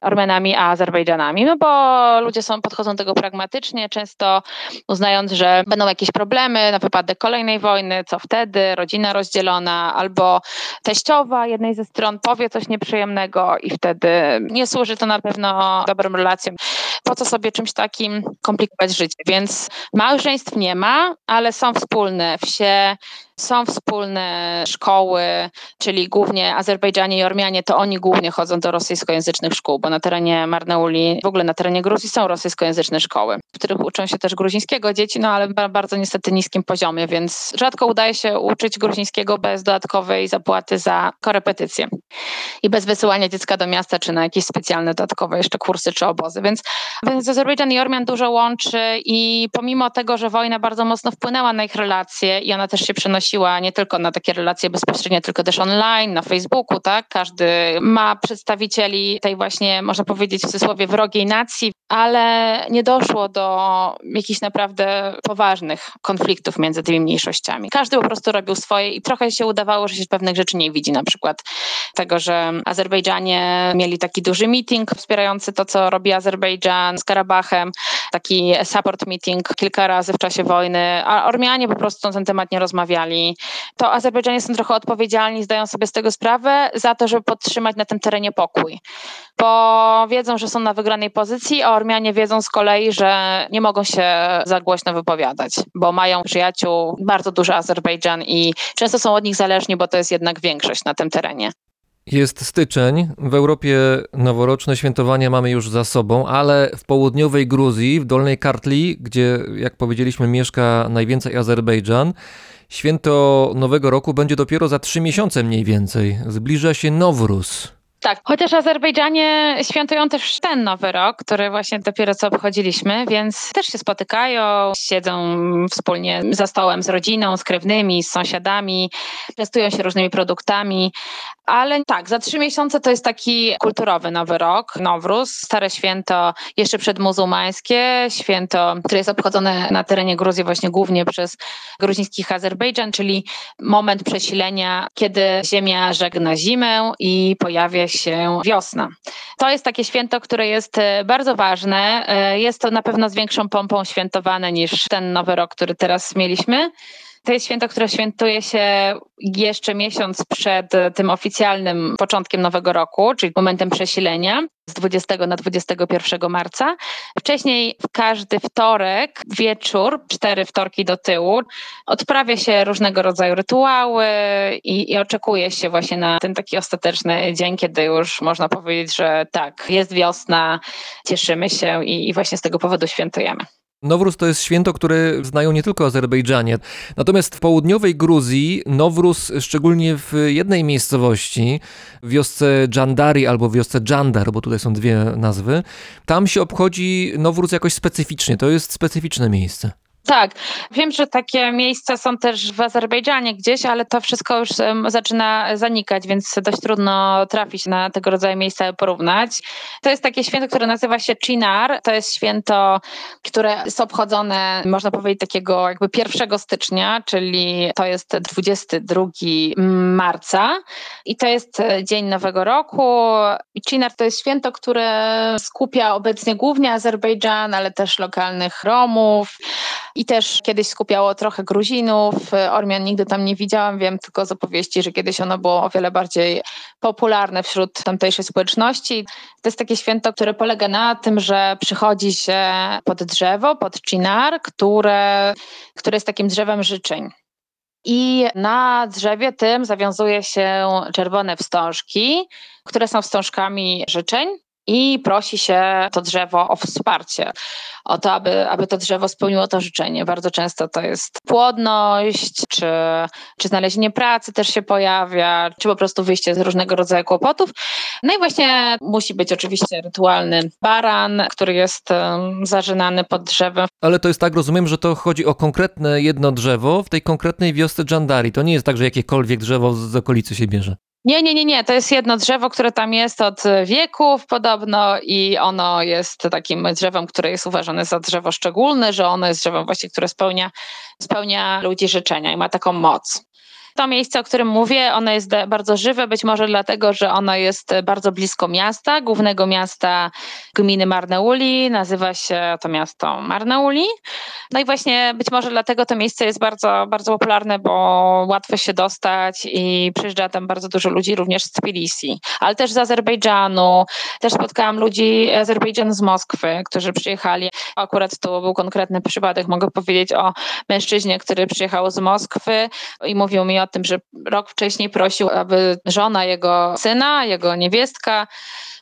Ormenami a Azerbejdżanami, no bo ludzie są, podchodzą do tego pragmatycznie, często uznając, że będą jakieś problemy na wypadek kolejnej wojny, co wtedy, rodzina rozdzielona, albo teściowa jednej ze stron powie coś nieprzyjemnego i wtedy nie służy to na pewno dobrym relacjom. Po co sobie czymś takim komplikować życie? Więc małżeństw nie ma, ale są wspólne wsie, Są wspólne szkoły, czyli głównie Azerbejdżanie i Ormianie, to oni głównie chodzą do rosyjskojęzycznych szkół, bo na terenie Marneuli, w ogóle na terenie Gruzji są rosyjskojęzyczne szkoły, w których uczą się też gruzińskiego dzieci, no ale na bardzo niestety niskim poziomie, więc rzadko udaje się uczyć gruzińskiego bez dodatkowej zapłaty za korepetycje i bez wysyłania dziecka do miasta, czy na jakieś specjalne dodatkowe jeszcze kursy czy obozy. Więc, więc Azerbejdżan i Ormian dużo łączy i pomimo tego, że wojna bardzo mocno wpłynęła na ich relacje i ona też się przenosiła nie tylko na takie relacje bezpośrednie, tylko też online, na Facebooku, tak? Każdy ma przedstawicieli tej właśnie, można powiedzieć w cudzysłowie, wrogiej nacji, ale nie doszło do jakichś naprawdę poważnych konfliktów między tymi mniejszościami. Każdy po prostu robił swoje i trochę się udawało, że się pewnych rzeczy nie widzi, na przykład tego, że Azerbejdżanie mieli taki duży meeting wspierający to, co robi Azerbejdżan z Karabachem, taki support meeting kilka razy w czasie wojny, a Ormianie po prostu na ten temat nie rozmawiali. To Azerbejdżanie są trochę odpowiedzialni, zdają sobie z tego sprawę, za to, żeby podtrzymać na tym terenie pokój. Bo wiedzą, że są na wygranej pozycji, a Ormianie wiedzą z kolei, że nie mogą się za głośno wypowiadać, bo mają przyjaciół, bardzo duży Azerbejdżan i często są od nich zależni, bo to jest jednak większość na tym terenie. Jest styczeń. W Europie noworoczne świętowania mamy już za sobą, ale w południowej Gruzji, w Dolnej Kartli, gdzie, jak powiedzieliśmy, mieszka najwięcej Azerbejdżan, święto Nowego Roku będzie dopiero za trzy miesiące mniej więcej. Zbliża się Nowruz. Tak, chociaż Azerbejdżanie świętują też ten nowy rok, który właśnie dopiero co obchodziliśmy, więc też się spotykają, siedzą wspólnie za stołem z rodziną, z krewnymi, z sąsiadami, testują się różnymi produktami, ale tak, za trzy miesiące to jest taki kulturowy nowy rok, Nowruz, stare święto jeszcze przedmuzułmańskie, święto, które jest obchodzone na terenie Gruzji właśnie głównie przez gruzińskich Azerbejdżan, czyli moment przesilenia, kiedy ziemia żegna zimę i pojawia się wiosna. To jest takie święto, które jest e, bardzo ważne. E, jest to na pewno z większą pompą świętowane niż ten nowy rok, który teraz mieliśmy. To jest święto, które świętuje się jeszcze miesiąc przed tym oficjalnym początkiem nowego roku, czyli momentem przesilenia z 20 na 21 marca. Wcześniej w każdy wtorek, wieczór, cztery wtorki do tyłu, odprawia się różnego rodzaju rytuały i, i oczekuje się właśnie na ten taki ostateczny dzień, kiedy już można powiedzieć, że tak, jest wiosna, cieszymy się i, i właśnie z tego powodu świętujemy. Nowruz to jest święto, które znają nie tylko Azerbejdżanie. Natomiast w południowej Gruzji Nowruz, szczególnie w jednej miejscowości, w wiosce Dżandari albo wiosce Dżandar, bo tutaj są dwie nazwy, tam się obchodzi Nowruz jakoś specyficznie. To jest specyficzne miejsce. Tak, wiem, że takie miejsca są też w Azerbejdżanie gdzieś, ale to wszystko już zaczyna zanikać, więc dość trudno trafić na tego rodzaju miejsca i porównać. To jest takie święto, które nazywa się Chinar. To jest święto, które jest obchodzone, można powiedzieć, takiego jakby 1 stycznia, czyli to jest 22 marca i to jest Dzień Nowego Roku. Chinar to jest święto, które skupia obecnie głównie Azerbejdżan, ale też lokalnych Romów i też kiedyś skupiało trochę Gruzinów. Ormian nigdy tam nie widziałam, wiem tylko z opowieści, że kiedyś ono było o wiele bardziej popularne wśród tamtejszej społeczności. To jest takie święto, które polega na tym, że przychodzi się pod drzewo, pod chinar, które, które jest takim drzewem życzeń. I na drzewie tym zawiązuje się czerwone wstążki, które są wstążkami życzeń i prosi się to drzewo o wsparcie, o to, aby, aby to drzewo spełniło to życzenie. Bardzo często to jest płodność, czy, czy znalezienie pracy też się pojawia, czy po prostu wyjście z różnego rodzaju kłopotów. No i właśnie musi być oczywiście rytualny baran, który jest zarzynany pod drzewem. Ale to jest tak, rozumiem, że to chodzi o konkretne jedno drzewo w tej konkretnej wiosce Dżandari. To nie jest tak, że jakiekolwiek drzewo z okolicy się bierze. Nie, nie, nie, nie. To jest jedno drzewo, które tam jest od wieków podobno i ono jest takim drzewem, które jest uważane za drzewo szczególne, że ono jest drzewem właśnie, które spełnia, spełnia ludzi życzenia i ma taką moc. To miejsce, o którym mówię, ono jest bardzo żywe, być może dlatego, że ono jest bardzo blisko miasta, głównego miasta gminy Marneuli, nazywa się to miasto Marneuli. No i właśnie być może dlatego to miejsce jest bardzo, bardzo popularne, bo łatwo się dostać i przyjeżdża tam bardzo dużo ludzi, również z Tbilisi, ale też z Azerbejdżanu. Też spotkałam ludzi Azerbejdżanu z Moskwy, którzy przyjechali. Akurat to był konkretny przypadek, mogę powiedzieć o mężczyźnie, który przyjechał z Moskwy i mówił mi o tym, że rok wcześniej prosił, aby żona jego syna, jego niewiestka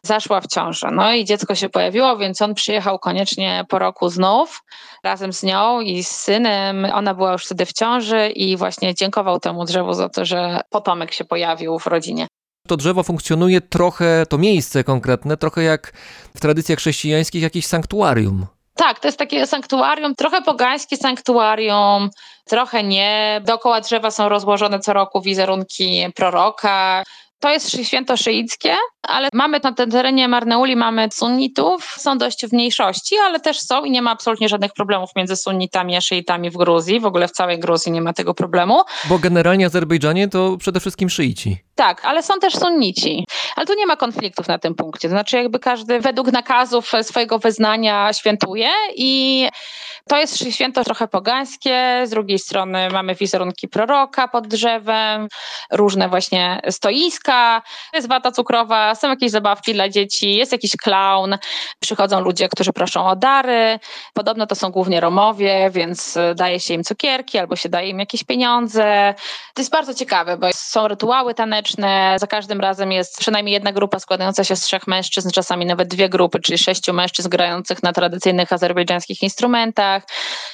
zaszła w ciążę. No i dziecko się pojawiło, więc on przyjechał koniecznie po roku znów razem z nią i z synem. Ona była już wtedy w ciąży i właśnie dziękował temu drzewu za to, że potomek się pojawił w rodzinie. To drzewo funkcjonuje trochę, to miejsce konkretne, trochę jak w tradycjach chrześcijańskich jakieś sanktuarium. Tak, to jest takie sanktuarium, trochę pogańskie sanktuarium, trochę nie. Dookoła drzewa są rozłożone co roku wizerunki proroka. To jest święto szyickie, ale mamy na tym terenie Marneuli mamy sunnitów, są dość w mniejszości, ale też są i nie ma absolutnie żadnych problemów między sunnitami a szyitami w Gruzji. W ogóle w całej Gruzji nie ma tego problemu. Bo generalnie Azerbejdżanie to przede wszystkim szyici. Tak, ale są też sunnici. Ale tu nie ma konfliktów na tym punkcie. To znaczy jakby każdy według nakazów swojego wyznania świętuje i to jest święto trochę pogańskie. Z drugiej strony mamy wizerunki proroka pod drzewem, różne właśnie stoiska, jest wata cukrowa, są jakieś zabawki dla dzieci, jest jakiś clown, przychodzą ludzie, którzy proszą o dary. Podobno to są głównie Romowie, więc daje się im cukierki albo się daje im jakieś pieniądze. To jest bardzo ciekawe, bo są rytuały taneczne. Za każdym razem jest przynajmniej jedna grupa składająca się z trzech mężczyzn, czasami nawet dwie grupy, czyli sześciu mężczyzn grających na tradycyjnych azerbejdżańskich instrumentach.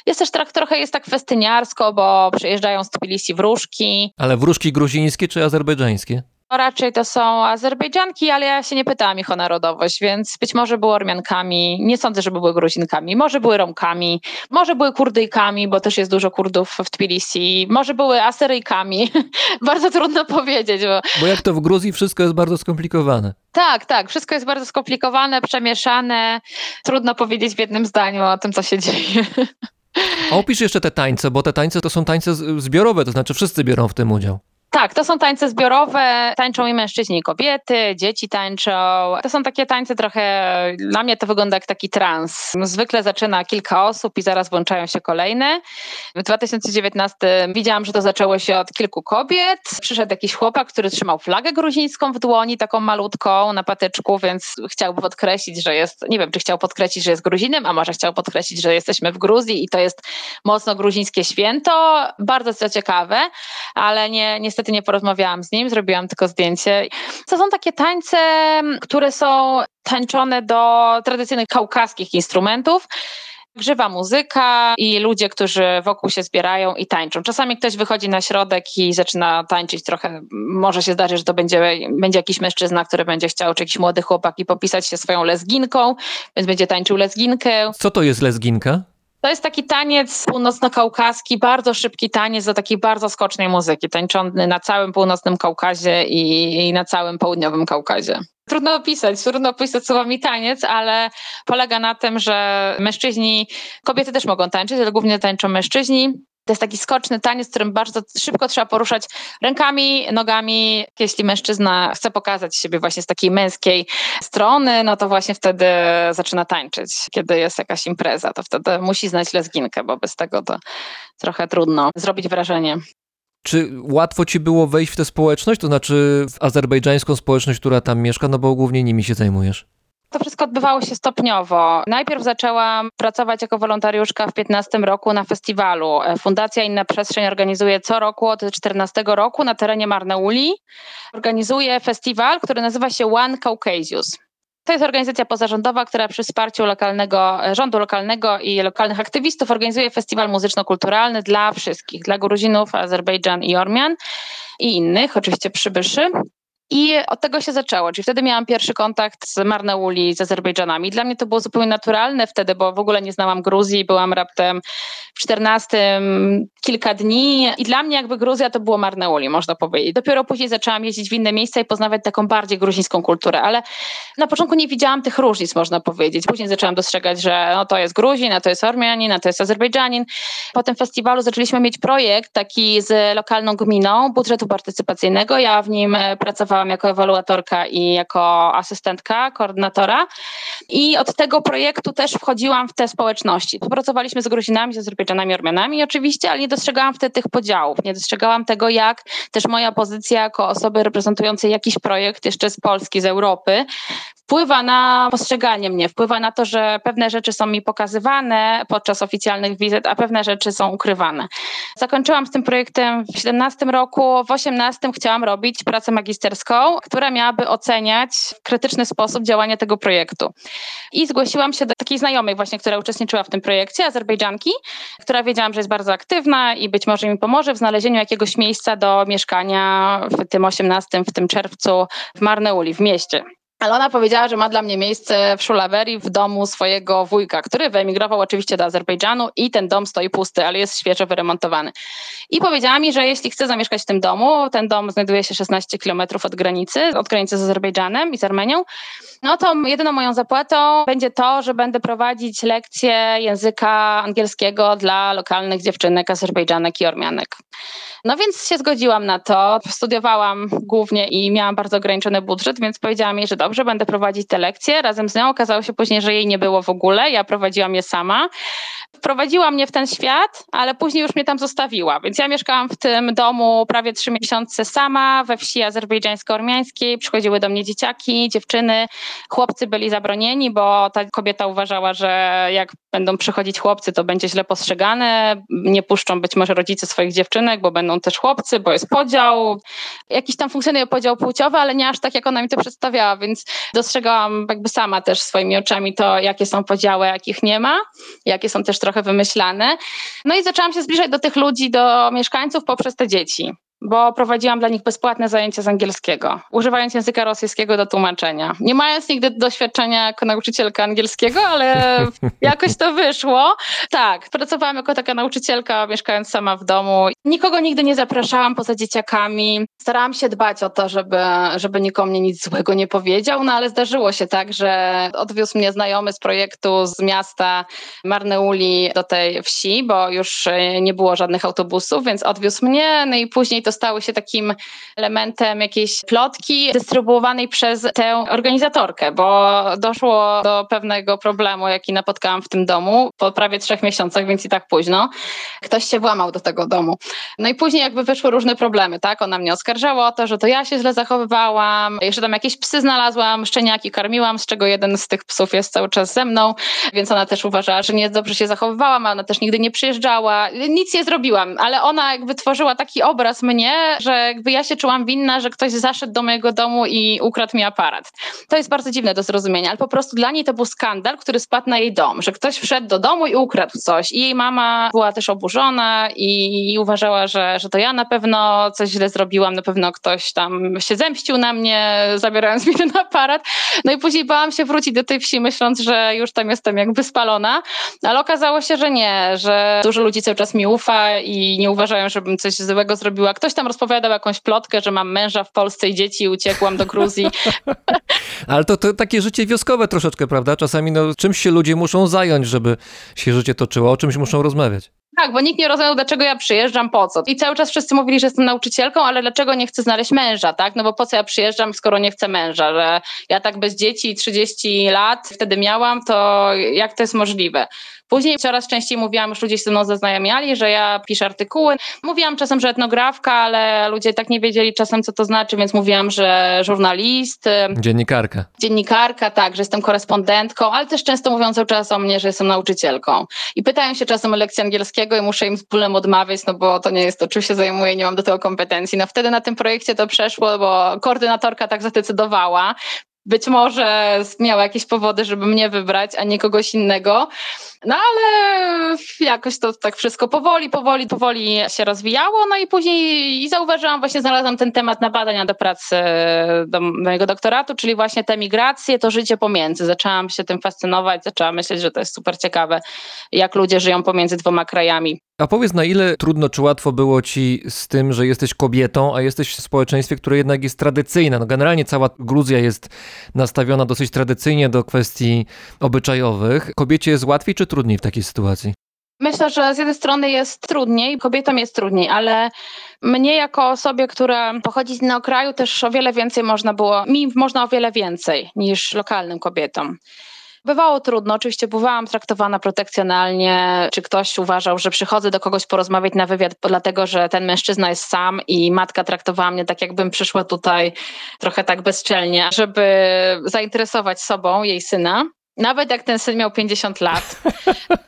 Jest też tak, trochę jest tak festyniarsko, bo przyjeżdżają z Tbilisi wróżki. Ale wróżki gruzińskie czy azerbejdżańskie? No raczej to są Azerbejdżanki, ale ja się nie pytałam ich o narodowość, więc być może były Ormiankami, nie sądzę, żeby były Gruzinkami, może były Romkami, może były Kurdyjkami, bo też jest dużo Kurdów w Tbilisi, może były Asyryjkami. *laughs* bardzo trudno powiedzieć. Bo... bo jak to w Gruzji wszystko jest bardzo skomplikowane. Tak, tak, wszystko jest bardzo skomplikowane, przemieszane. Trudno powiedzieć w jednym zdaniu o tym, co się dzieje. A opisz jeszcze te tańce, bo te tańce to są tańce zbiorowe, to znaczy wszyscy biorą w tym udział. Tak, to są tańce zbiorowe, tańczą i mężczyźni, i kobiety, dzieci tańczą. To są takie tańce trochę, dla mnie to wygląda jak taki trans. Zwykle zaczyna kilka osób i zaraz włączają się kolejne. W 2019 widziałam, że to zaczęło się od kilku kobiet. Przyszedł jakiś chłopak, który trzymał flagę gruzińską w dłoni, taką malutką na patyczku, więc chciałby podkreślić, że jest, nie wiem, czy chciał podkreślić, że jest Gruzinem, a może chciał podkreślić, że jesteśmy w Gruzji i to jest mocno gruzińskie święto. Bardzo to ciekawe, ale nie, niestety niestety nie porozmawiałam z nim, zrobiłam tylko zdjęcie. To są takie tańce, które są tańczone do tradycyjnych kaukaskich instrumentów żywa muzyka i ludzie, którzy wokół się zbierają i tańczą. Czasami ktoś wychodzi na środek i zaczyna tańczyć trochę. Może się zdarzyć, że to będzie, będzie jakiś mężczyzna, który będzie chciał, czy jakiś młody chłopak i popisać się swoją lesginką, więc będzie tańczył lesginkę. Co to jest lesginka? To jest taki taniec północno-kaukaski, bardzo szybki taniec do takiej bardzo skocznej muzyki, tańczony na całym północnym Kaukazie i, i na całym południowym Kaukazie. Trudno opisać, trudno opisać słowami taniec, ale polega na tym, że mężczyźni, kobiety też mogą tańczyć, ale głównie tańczą mężczyźni. To jest taki skoczny taniec, którym bardzo szybko trzeba poruszać rękami, nogami. Jeśli mężczyzna chce pokazać siebie właśnie z takiej męskiej strony, no to właśnie wtedy zaczyna tańczyć. Kiedy jest jakaś impreza, to wtedy musi znać lesginkę, bo bez tego to trochę trudno zrobić wrażenie. Czy łatwo ci było wejść w tę społeczność, to znaczy w azerbejdżańską społeczność, która tam mieszka, no bo głównie nimi się zajmujesz? To wszystko odbywało się stopniowo. Najpierw zaczęłam pracować jako wolontariuszka w 15 roku na festiwalu. Fundacja Inna Przestrzeń organizuje co roku od 14 roku na terenie Marneuli. Organizuje festiwal, który nazywa się One Caucasus. To jest organizacja pozarządowa, która przy wsparciu lokalnego, rządu lokalnego i lokalnych aktywistów organizuje festiwal muzyczno-kulturalny dla wszystkich, dla Gruzinów, Azerbejdżan i Ormian i innych, oczywiście przybyszy. I od tego się zaczęło, czyli wtedy miałam pierwszy kontakt z Marneuli, z Azerbejdżanami. Dla mnie to było zupełnie naturalne wtedy, bo w ogóle nie znałam Gruzji, byłam raptem w 14 kilka dni i dla mnie jakby Gruzja to było Marneuli, można powiedzieć. Dopiero później zaczęłam jeździć w inne miejsca i poznawać taką bardziej gruzińską kulturę, ale na początku nie widziałam tych różnic, można powiedzieć. Później zaczęłam dostrzegać, że no to jest Gruzin, a to jest Ormianin, a to jest Azerbejdżanin. Po tym festiwalu zaczęliśmy mieć projekt taki z lokalną gminą budżetu partycypacyjnego. Ja w nim e, pracowałam jako ewaluatorka i jako asystentka, koordynatora. I od tego projektu też wchodziłam w te społeczności. Współpracowaliśmy z Gruzinami, z Azerbejdżanami, Ormianami oczywiście, ale nie dostrzegałam wtedy tych podziałów. Nie dostrzegałam tego, jak też moja pozycja jako osoby reprezentującej jakiś projekt jeszcze z Polski, z Europy, wpływa na postrzeganie mnie, wpływa na to, że pewne rzeczy są mi pokazywane podczas oficjalnych wizyt, a pewne rzeczy są ukrywane. Zakończyłam z tym projektem w 17 roku, w 18 chciałam robić pracę magisterską, która miałaby oceniać w krytyczny sposób działanie tego projektu. I zgłosiłam się do takiej znajomej właśnie, która uczestniczyła w tym projekcie, Azerbejdżanki, która wiedziałam, że jest bardzo aktywna i być może mi pomoże w znalezieniu jakiegoś miejsca do mieszkania w tym 18, w tym czerwcu w Marneuli, w mieście. Ale ona powiedziała, że ma dla mnie miejsce w Szulawerii w domu swojego wujka, który wyemigrował oczywiście do Azerbejdżanu i ten dom stoi pusty, ale jest świeżo wyremontowany. I powiedziała mi, że jeśli chcę zamieszkać w tym domu, ten dom znajduje się 16 kilometrów od granicy, od granicy z Azerbejdżanem i z Armenią, no to jedyną moją zapłatą będzie to, że będę prowadzić lekcje języka angielskiego dla lokalnych dziewczynek, Azerbejdżanek i Ormianek. No więc się zgodziłam na to. Studiowałam głównie i miałam bardzo ograniczony budżet, więc powiedziałam jej, że dobrze, będę prowadzić te lekcje. Razem z nią okazało się później, że jej nie było w ogóle. Ja prowadziłam je sama. Wprowadziła mnie w ten świat, ale później już mnie tam zostawiła. Więc ja mieszkałam w tym domu prawie trzy miesiące sama we wsi azerbejdżańsko-ormiańskiej. Przychodziły do mnie dzieciaki, dziewczyny. Chłopcy byli zabronieni, bo ta kobieta uważała, że jak będą przychodzić chłopcy, to będzie źle postrzegane. Nie puszczą być może rodzice swoich dziewczynek, bo będą też chłopcy, bo jest podział. Jakiś tam funkcjonuje podział płciowy, ale nie aż tak, jak ona mi to przedstawiała, więc dostrzegałam jakby sama też swoimi oczami to, jakie są podziały, jakich nie ma, jakie są też trochę wymyślane. No i zaczęłam się zbliżać do tych ludzi, do mieszkańców poprzez te dzieci bo prowadziłam dla nich bezpłatne zajęcia z angielskiego, używając języka rosyjskiego do tłumaczenia. Nie mając nigdy doświadczenia jako nauczycielka angielskiego, ale *laughs* jakoś to wyszło. Tak, pracowałam jako taka nauczycielka, mieszkając sama w domu. Nikogo nigdy nie zapraszałam poza dzieciakami. Starałam się dbać o to, żeby, żeby nikomu mnie nic złego nie powiedział, no ale zdarzyło się tak, że odwiózł mnie znajomy z projektu z miasta Marneuli do tej wsi, bo już nie było żadnych autobusów, więc odwiózł mnie, no i później to stały się takim elementem jakiejś plotki dystrybuowanej przez tę organizatorkę, bo doszło do pewnego problemu, jaki napotkałam w tym domu po prawie trzech miesiącach, więc i tak późno. Ktoś się włamał do tego domu. No i później jakby wyszły różne problemy, tak? Ona mnie oskarżała o to, że to ja się źle zachowywałam, jeszcze tam jakieś psy znalazłam, szczeniaki karmiłam, z czego jeden z tych psów jest cały czas ze mną, więc ona też uważała, że nie dobrze się zachowywałam, a ona też nigdy nie przyjeżdżała. Nic nie zrobiłam, ale ona jakby tworzyła taki obraz mnie, mnie, że jakby ja się czułam winna, że ktoś zaszedł do mojego domu i ukradł mi aparat. To jest bardzo dziwne do zrozumienia, ale po prostu dla niej to był skandal, który spadł na jej dom, że ktoś wszedł do domu i ukradł coś. I jej mama była też oburzona i, i uważała, że, że to ja na pewno coś źle zrobiłam, na pewno ktoś tam się zemścił na mnie, zabierając mi ten aparat. No i później bałam się wrócić do tej wsi, myśląc, że już tam jestem jakby spalona, ale okazało się, że nie, że dużo ludzi cały czas mi ufa i nie uważają, żebym coś złego zrobiła. Ktoś tam rozpowiadał jakąś plotkę, że mam męża w Polsce i dzieci i uciekłam do Gruzji. *laughs* Ale to, to takie życie wioskowe troszeczkę, prawda? Czasami no, czymś się ludzie muszą zająć, żeby się życie toczyło, o czymś muszą rozmawiać. Tak, bo nikt nie rozumiał, dlaczego ja przyjeżdżam, po co. I cały czas wszyscy mówili, że jestem nauczycielką, ale dlaczego nie chcę znaleźć męża, tak? No bo po co ja przyjeżdżam, skoro nie chcę męża, że ja tak bez dzieci 30 lat wtedy miałam, to jak to jest możliwe? Później coraz częściej mówiłam, już ludzie się ze mną zaznajamiali, że ja piszę artykuły. Mówiłam czasem, że etnografka, ale ludzie tak nie wiedzieli czasem, co to znaczy, więc mówiłam, że żurnalist. Dziennikarka. Dziennikarka, tak, że jestem korespondentką, ale też często mówią cały czas o mnie, że jestem nauczycielką. I pytają się czasem o lekcję angielskiego i muszę im z bólem odmawiać, no bo to nie jest to, czym się zajmuję, nie mam do tego kompetencji. No wtedy na tym projekcie to przeszło, bo koordynatorka tak zadecydowała być może miała jakieś powody, żeby mnie wybrać, a nie kogoś innego. No ale jakoś to tak wszystko powoli, powoli, powoli się rozwijało. No i później i zauważyłam, właśnie znalazłam ten temat na badania do pracy do mojego doktoratu, czyli właśnie te migracje, to życie pomiędzy. Zaczęłam się tym fascynować, zaczęłam myśleć, że to jest super ciekawe, jak ludzie żyją pomiędzy dwoma krajami. A powiedz, na ile trudno czy łatwo było ci z tym, że jesteś kobietą, a jesteś w społeczeństwie, które jednak jest tradycyjne? No generalnie cała Gruzja jest nastawiona dosyć tradycyjnie do kwestii obyczajowych. Kobiecie jest łatwiej czy trudniej w takiej sytuacji? Myślę, że z jednej strony jest trudniej, kobietom jest trudniej, ale mnie jako osobie, która pochodzi z innego kraju, też o wiele więcej można było, mi można o wiele więcej niż lokalnym kobietom. Bywało trudno, oczywiście bywałam traktowana protekcjonalnie, czy ktoś uważał, że przychodzę do kogoś porozmawiać na wywiad, dlatego że ten mężczyzna jest sam i matka traktowała mnie tak, jakbym przyszła tutaj trochę tak bezczelnie, żeby zainteresować sobą jej syna. Nawet jak ten syn miał 50 lat.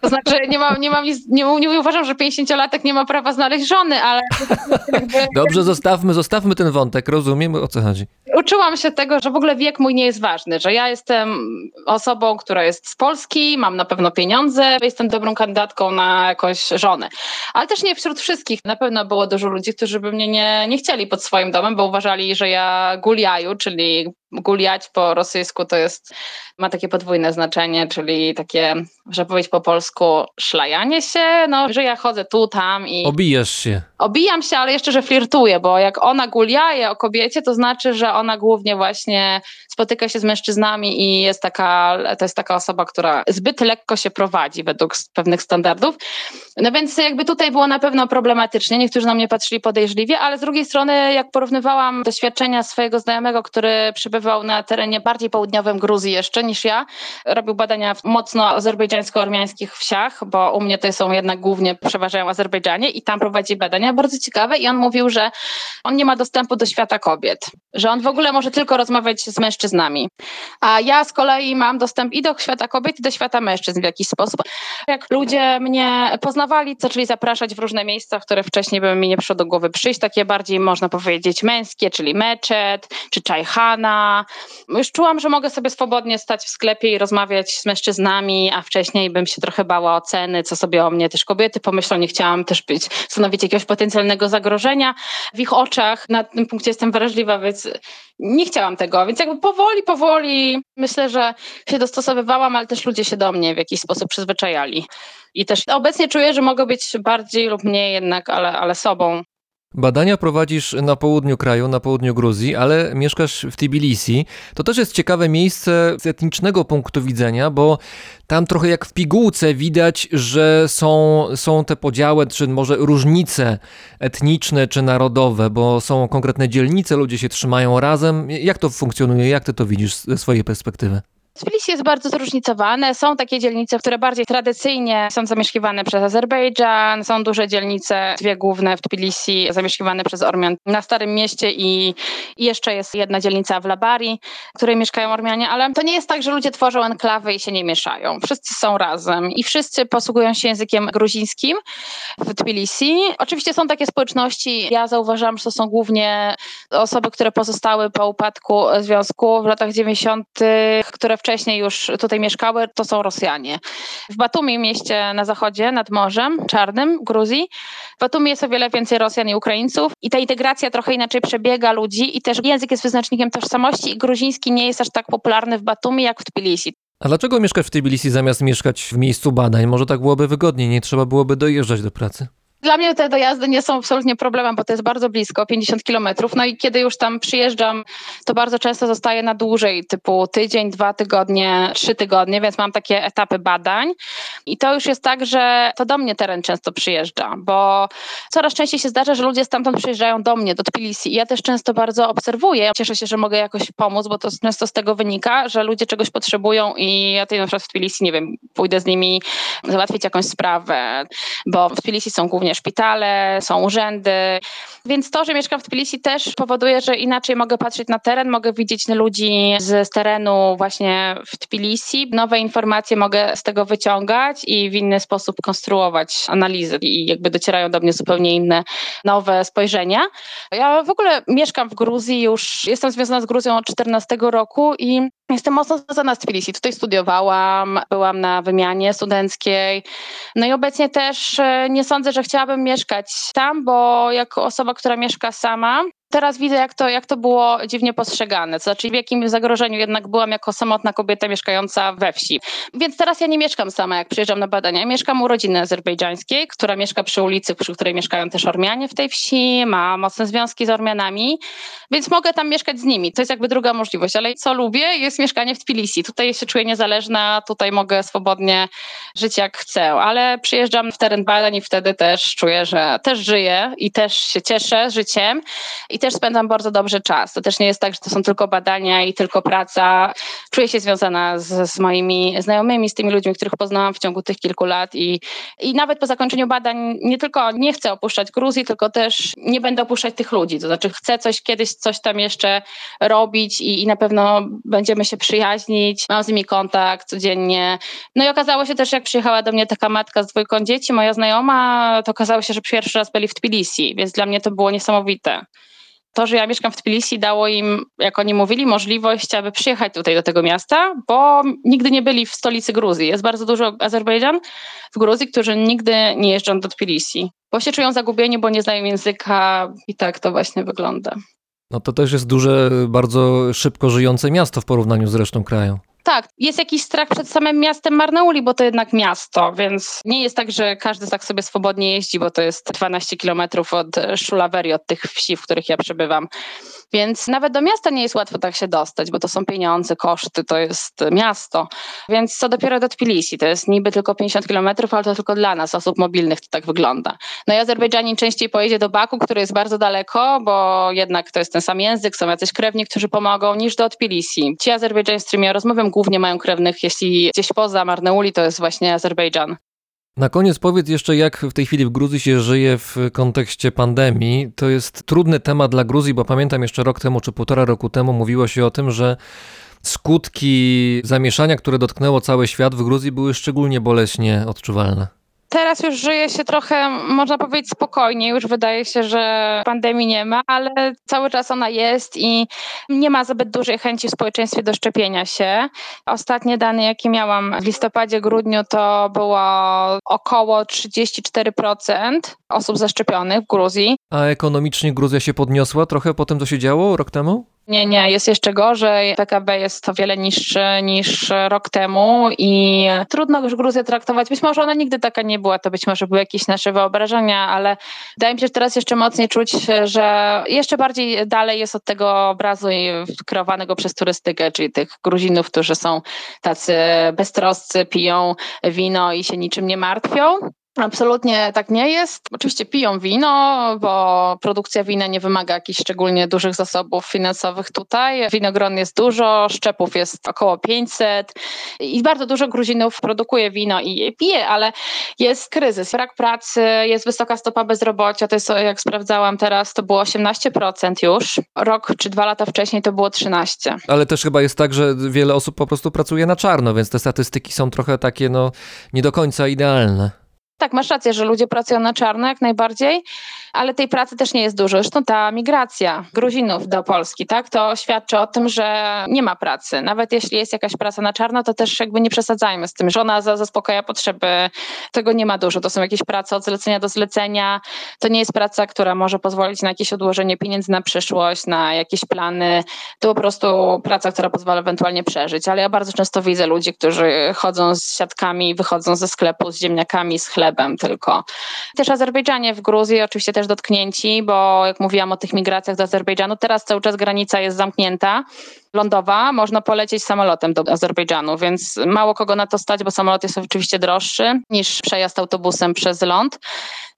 To znaczy, nie, mam, nie, mam, nie, nie uważam, że 50-latek nie ma prawa znaleźć żony, ale. Dobrze, zostawmy, zostawmy ten wątek, rozumiem o co chodzi. Uczyłam się tego, że w ogóle wiek mój nie jest ważny, że ja jestem osobą, która jest z Polski, mam na pewno pieniądze, jestem dobrą kandydatką na jakąś żonę. Ale też nie wśród wszystkich. Na pewno było dużo ludzi, którzy by mnie nie, nie chcieli pod swoim domem, bo uważali, że ja guliaju, czyli guliać po rosyjsku to jest, ma takie podwójne znaczenie, czyli takie, że powiedzieć po polsku, szlajanie się, no, że ja chodzę tu, tam i... Obijasz się. Obijam się, ale jeszcze, że flirtuję, bo jak ona guliaje o kobiecie, to znaczy, że ona głównie właśnie spotyka się z mężczyznami i jest taka, to jest taka osoba, która zbyt lekko się prowadzi według pewnych standardów. No więc jakby tutaj było na pewno problematycznie, niektórzy na mnie patrzyli podejrzliwie, ale z drugiej strony jak porównywałam doświadczenia swojego znajomego, który przybywał na terenie bardziej południowym Gruzji jeszcze niż ja, robił badania mocno azerbejdżańsko-ormiańskich wsiach, bo u mnie to są jednak głównie przeważają Azerbejdżanie i tam prowadzi badania bardzo ciekawe i on mówił, że on nie ma dostępu do świata kobiet, że on w ogóle może tylko rozmawiać z mężczyznami. A ja z kolei mam dostęp i do świata kobiet, i do świata mężczyzn w jakiś sposób. Jak ludzie mnie poznawali, zaczęli zapraszać w różne miejsca, które wcześniej by mi nie przyszło do głowy przyjść, takie bardziej można powiedzieć męskie, czyli meczet, czy czajhana. Już czułam, że mogę sobie swobodnie stać w sklepie i rozmawiać z mężczyznami, a wcześniej bym się trochę bała oceny, co sobie o mnie też kobiety pomyślą. Nie chciałam też być, stanowić jakiegoś potencjalnego zagrożenia w ich oczach. Na tym punkcie jestem wrażliwa, więc nie chciałam tego. Więc jakby powoli, powoli myślę, że się dostosowywałam, ale też ludzie się do mnie w jakiś sposób przyzwyczajali. I też obecnie czuję, że mogę być bardziej lub mniej jednak, ale, ale sobą. Badania prowadzisz na południu kraju, na południu Gruzji, ale mieszkasz w Tbilisi. To też jest ciekawe miejsce z etnicznego punktu widzenia, bo tam trochę jak w pigułce widać, że są, są te podziały, czy może różnice etniczne czy narodowe, bo są konkretne dzielnice, ludzie się trzymają razem. Jak to funkcjonuje? Jak ty to widzisz ze swojej perspektywy? Tbilisi jest bardzo zróżnicowane. Są takie dzielnice, które bardziej tradycyjnie są zamieszkiwane przez Azerbejdżan. Są duże dzielnice, dwie główne w Tbilisi, zamieszkiwane przez Ormian na Starym Mieście i, jeszcze jest jedna dzielnica w Labari, w której mieszkają Ormianie, ale to nie jest tak, że ludzie tworzą enklawy i się nie mieszają. Wszyscy są razem i wszyscy posługują się językiem gruzińskim w Tbilisi. Oczywiście są takie społeczności, ja zauważam, że to są głównie osoby, które pozostały po upadku związku w latach 90., które wcześniej już tutaj mieszkały, to są Rosjanie. W Batumi, mieście na zachodzie, nad Morzem Czarnym, Gruzji, w Batumi jest o wiele więcej Rosjan i Ukraińców i ta integracja trochę inaczej przebiega ludzi i też język jest wyznacznikiem tożsamości i gruziński nie jest aż tak popularny w Batumi jak w Tbilisi. A dlaczego mieszkasz w Tbilisi zamiast mieszkać w miejscu badań? Może tak byłoby wygodniej, nie trzeba byłoby dojeżdżać do pracy? Dla mnie te dojazdy nie są absolutnie problemem, bo to jest bardzo blisko, 50 kilometrów. No i kiedy już tam przyjeżdżam, to bardzo często zostaję na dłużej, typu tydzień, dwa tygodnie, trzy tygodnie, więc mam takie etapy badań. I to już jest tak, że to do mnie teren często przyjeżdża, bo coraz częściej się zdarza, że ludzie stamtąd przyjeżdżają do mnie, do Tbilisi. I ja też często bardzo obserwuję. Cieszę się, że mogę jakoś pomóc, bo to często z tego wynika, że ludzie czegoś potrzebują i ja tutaj na przykład w Tbilisi, nie wiem, pójdę z nimi załatwić jakąś sprawę, bo w Tbilisi są głównie szpitale, są urzędy. Więc to, że mieszkam w Tbilisi też powoduje, że inaczej mogę patrzeć na teren, mogę widzieć ludzi z terenu właśnie w Tbilisi. Nowe informacje mogę z tego wyciągać i w inny sposób konstruować analizy i jakby docierają do mnie zupełnie inne, nowe spojrzenia. Ja w ogóle mieszkam w Gruzji już, jestem związana z Gruzją od 14 roku i Jestem mocno związana z Tbilisi. Tutaj studiowałam, byłam na wymianie studenckiej. No i obecnie też e, nie sądzę, że chciałabym mieszkać tam, bo jako osoba, która mieszka sama, teraz widzę, jak to, jak to było dziwnie postrzegane. To znaczy, w jakim zagrożeniu jednak byłam jako samotna kobieta mieszkająca we wsi. Więc teraz ja nie mieszkam sama, jak przyjeżdżam na badania. Mieszkam u rodziny azerbejdżańskiej, która mieszka przy ulicy, przy której mieszkają też Ormianie w tej wsi, ma mocne związki z Ormianami, więc mogę tam mieszkać z nimi. To jest jakby druga możliwość. Ale co lubię, jest mieszkanie w Tbilisi. Tutaj się czuję niezależna, tutaj mogę swobodnie żyć jak chcę. Ale przyjeżdżam w teren badań i wtedy też czuję, że też żyję i też się cieszę życiem. I też spędzam bardzo dobrze czas. To też nie jest tak, że to są tylko badania i tylko praca. Czuję się związana z, z moimi znajomymi, z tymi ludźmi, których poznałam w ciągu tych kilku lat i, i nawet po zakończeniu badań nie tylko nie chcę opuszczać Gruzji, tylko też nie będę opuszczać tych ludzi. To znaczy chcę coś kiedyś, coś tam jeszcze robić i, i na pewno będziemy się przyjaźnić. Mam z nimi kontakt codziennie. No i okazało się też, jak przyjechała do mnie taka matka z dwójką dzieci, moja znajoma, to okazało się, że pierwszy raz byli w Tbilisi, więc dla mnie to było niesamowite to, że ja mieszkam w Tbilisi, dało im, jak oni mówili, możliwość, aby przyjechać tutaj do tego miasta, bo nigdy nie byli w stolicy Gruzji. Jest bardzo dużo Azerbejdżan w Gruzji, którzy nigdy nie jeżdżą do Tbilisi, bo się czują zagubieni, bo nie znają języka i tak to właśnie wygląda. No to też jest duże, bardzo szybko żyjące miasto w porównaniu z resztą kraju. Tak, jest jakiś strach przed samym miastem Marneuli, bo to jednak miasto, więc nie jest tak, że każdy tak sobie swobodnie jeździ, bo to jest 12 kilometrów od Szulawerii, od tych wsi, w których ja przebywam. Więc nawet do miasta nie jest łatwo tak się dostać, bo to są pieniądze, koszty, to jest miasto. Więc co dopiero do Tbilisi, to jest niby tylko 50 kilometrów, ale to tylko dla nas, osób mobilnych, to tak wygląda. No i Azerbejdżanin częściej pojedzie do Baku, który jest bardzo daleko, bo jednak to jest ten sam język, są jacyś krewni, którzy pomogą, niż do Tbilisi. Ci Azerbejdżanie, z którymi ja rozmawiam, głównie mają krewnych, jeśli gdzieś poza Marneuli, to jest właśnie Azerbejdżan. Na koniec powiedz jeszcze, jak w tej chwili w Gruzji się żyje w kontekście pandemii. To jest trudny temat dla Gruzji, bo pamiętam jeszcze rok temu czy półtora roku temu mówiło się o tym, że skutki zamieszania, które dotknęło cały świat w Gruzji, były szczególnie boleśnie odczuwalne. Teraz już żyje się trochę, można powiedzieć, spokojnie. Już wydaje się, że pandemii nie ma, ale cały czas ona jest i nie ma zbyt dużej chęci w społeczeństwie do szczepienia się. Ostatnie dane, jakie miałam w listopadzie, grudniu, to było około 34% osób zaszczepionych w Gruzji. A ekonomicznie Gruzja się podniosła trochę po tym, co się działo rok temu? Nie, nie, jest jeszcze gorzej. PKB jest o wiele niższy niż rok temu i trudno już Gruzję traktować. Być może ona nigdy taka nie była, to być może były jakieś nasze wyobrażenia, ale wydaje mi się, że teraz jeszcze mocniej czuć, że jeszcze bardziej dalej jest od tego obrazu kreowanego przez turystykę, czyli tych Gruzinów, którzy są tacy beztroscy, piją wino i się niczym nie martwią. Absolutnie tak nie jest. Oczywiście piją wino, bo produkcja wina nie wymaga jakichś szczególnie dużych zasobów finansowych tutaj. Winogron jest dużo, szczepów jest około 500 i bardzo dużo Gruzinów produkuje wino i je pije, ale jest kryzys, brak pracy, jest wysoka stopa bezrobocia. To jest, jak sprawdzałam teraz, to było 18% już. Rok czy dwa lata wcześniej to było 13%. Ale też chyba jest tak, że wiele osób po prostu pracuje na czarno, więc te statystyki są trochę takie, no, nie do końca idealne. Tak, masz rację, że ludzie pracują na czarno jak najbardziej, ale tej pracy też nie jest dużo. Zresztą ta migracja Gruzinów do Polski, tak, to świadczy o tym, że nie ma pracy. Nawet jeśli jest jakaś praca na czarno, to też jakby nie przesadzajmy z tym, że ona zaspokaja potrzeby. Tego nie ma dużo. To są jakieś prace od zlecenia do zlecenia. To nie jest praca, która może pozwolić na jakieś odłożenie pieniędzy na przyszłość, na jakieś plany. To po prostu praca, która pozwala ewentualnie przeżyć. Ale ja bardzo często widzę ludzi, którzy chodzą z siatkami, wychodzą ze sklepu z ziemniakami, z chlebem tylko. Też Azerbejdżanie w Gruzji oczywiście też dotknięci, bo jak mówiłam o tych migracjach do Azerbejdżanu, teraz cały czas granica jest zamknięta lądowa, można polecieć samolotem do Azerbejdżanu, więc mało kogo na to stać, bo samolot jest oczywiście droższy niż przejazd autobusem przez ląd.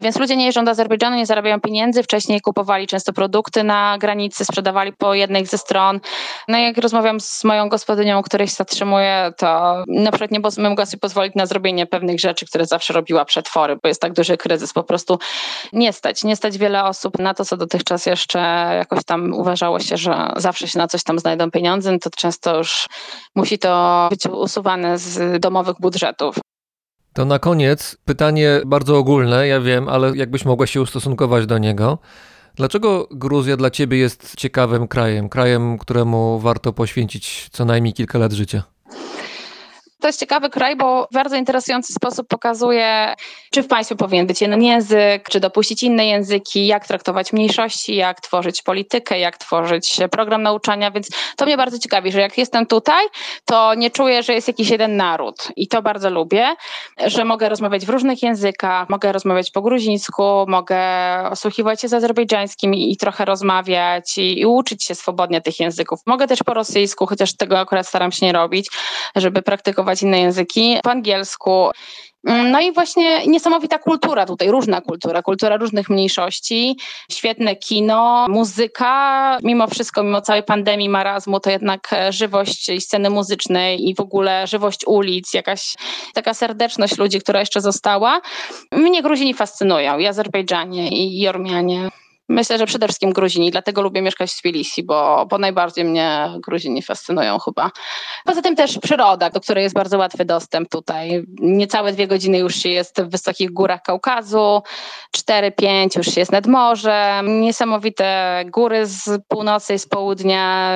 Więc ludzie nie jeżdżą do Azerbejdżanu, nie zarabiają pieniędzy. Wcześniej kupowali często produkty na granicy, sprzedawali po jednej ze stron. No jak rozmawiam z moją gospodynią, której się zatrzymuje, to na przykład nie mogła sobie pozwolić na zrobienie pewnych rzeczy, które zawsze robiła przetwory, bo jest tak duży kryzys. Po prostu nie stać. Nie stać wiele osób na to, co dotychczas jeszcze jakoś tam uważało się, że zawsze się na coś tam znajdą pieniądze pieniądze, to często już musi to być usuwane z domowych budżetów. To na koniec pytanie bardzo ogólne, ja wiem, ale jakbyś mogła się ustosunkować do niego. Dlaczego Gruzja dla ciebie jest ciekawym krajem, krajem, któremu warto poświęcić co najmniej kilka lat życia? To jest ciekawy kraj, bo w bardzo interesujący sposób pokazuje, czy w państwie powinien być jeden język, czy dopuścić inne języki, jak traktować mniejszości, jak tworzyć politykę, jak tworzyć program nauczania, więc to mnie bardzo ciekawi, że jak jestem tutaj, to nie czuję, że jest jakiś jeden naród i to bardzo lubię, że mogę rozmawiać w różnych językach, mogę rozmawiać po gruzińsku, mogę osłuchiwać się z azerbejdżańskim i, trochę rozmawiać i, i uczyć się swobodnie tych języków. Mogę też po rosyjsku, chociaż tego akurat staram się nie robić, żeby praktykować inne języki, po angielsku. No i właśnie niesamowita kultura tutaj, różna kultura, kultura różnych mniejszości, świetne kino, muzyka, mimo wszystko, mimo całej pandemii, marazmu, to jednak żywość sceny muzycznej i w ogóle żywość ulic, jakaś taka serdeczność ludzi, która jeszcze została. Mnie Gruzini fascynują, i Azerbejdżanie, i Ormianie. Myślę, że przede wszystkim Gruzini, dlatego lubię mieszkać w Tbilisi, bo, bo najbardziej mnie Gruzini fascynują chyba. Poza tym też przyroda, do której jest bardzo łatwy dostęp tutaj. Niecałe dwie godziny już się jest w wysokich górach Kaukazu, 4-5 już się jest nad morzem, niesamowite góry z północy i z południa.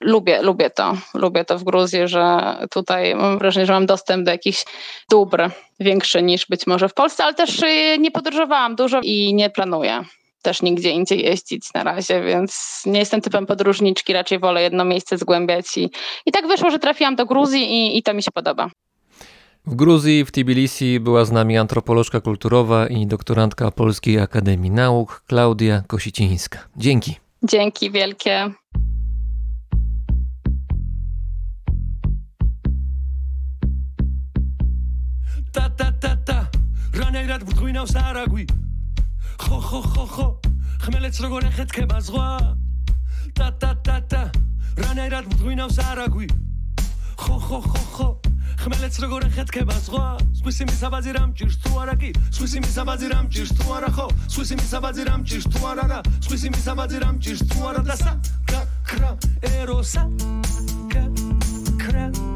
Lubię, lubię to. Lubię to w Gruzji, że tutaj mam wrażenie, że mam dostęp do jakichś dóbr większy niż być może w Polsce, ale też y, nie podróżowałam dużo i nie planuję też nigdzie indziej jeździć na razie, więc nie jestem typem podróżniczki, raczej wolę jedno miejsce zgłębiać. I, i tak wyszło, że trafiłam do Gruzji i, i to mi się podoba. W Gruzji, w Tbilisi była z nami antropolożka kulturowa i doktorantka Polskiej Akademii Nauk Klaudia Kosicińska. Dzięki. Dzięki wielkie. Ta ta ta ta, rania grad w ხო ხო ხო ხო ხმელეთს როგორ ეხეთქება ზღვა ტა ტა ტა ტა რანაირად ბრწყინავს არაგვი? ხო ხო ხო ხო ხმელეთს როგორ ეხეთქება ზღვა სხვისი მისაბაძი რამ ჭირს თუ არა კი? სხვისი მისაბაძი რამ ჭირს თუ არა ხო? სხვისი მისაბაძი რამ ჭირს თუ არა რა? სხვისი მისაბაძი რამ ჭირს თუ არა და სა? კრა ეროსა კრა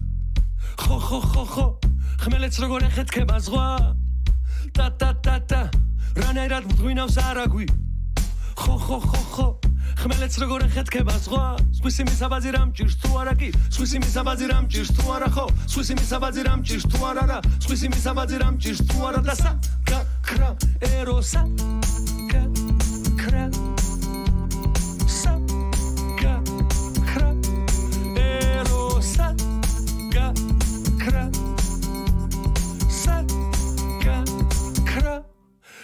ხო ხო ხო ხო. ხმელეთს როგორ ეხეთქება ზღვა? ტა ტა ტა ტა რანაირად ბრწყინავს არაგვი? ხო ხო ხო ხო. ხმელეთს როგორ ეხეთქება ზღვა? სხვისი მისაბაძი რამ ჭირს თუ არა კი? სხვისი მისაბაძი რამ ჭირს თუ არა ხო? სხვისი მისაბაძი რამ ჭირს თუ არა რა? სხვისი მისაბაძი რამ ჭირს თუ არა და სა კა კრა ეროსა. კა კრა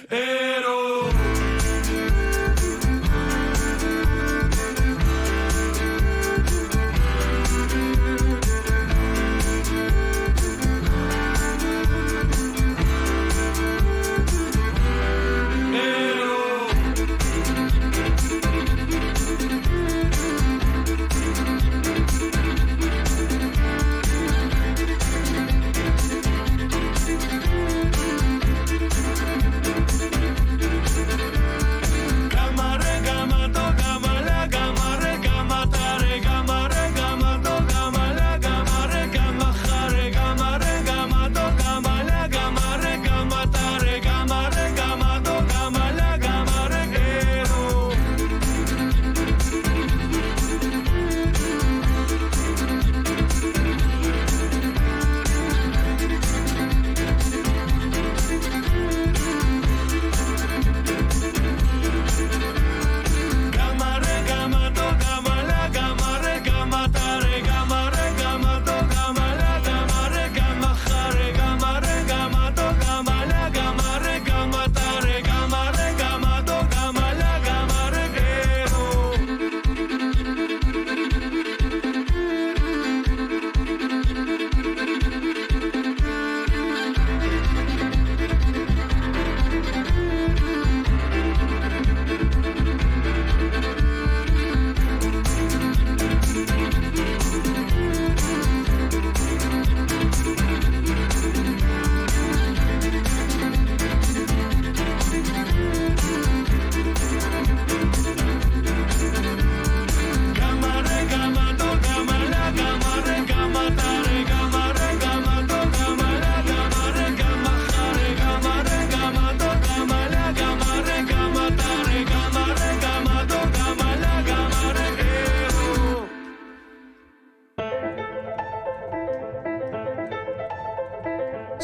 Hey!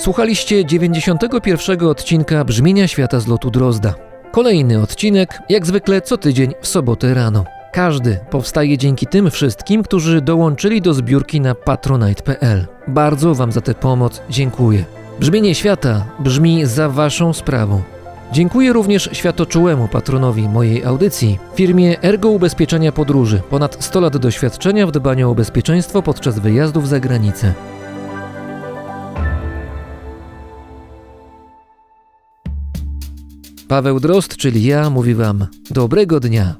Słuchaliście 91 odcinka Brzmienia Świata z lotu Drozda. Kolejny odcinek, jak zwykle co tydzień w sobotę rano. Każdy powstaje dzięki tym wszystkim, którzy dołączyli do zbiórki na patronite.pl. Bardzo Wam za tę pomoc dziękuję. Brzmienie świata brzmi za Waszą sprawą. Dziękuję również światoczułemu patronowi mojej audycji, firmie Ergo Ubezpieczenia Podróży, ponad 100 lat doświadczenia w dbaniu o bezpieczeństwo podczas wyjazdów za granicę. Paweł Drozd, czyli ja, mówi Wam dobrego dnia.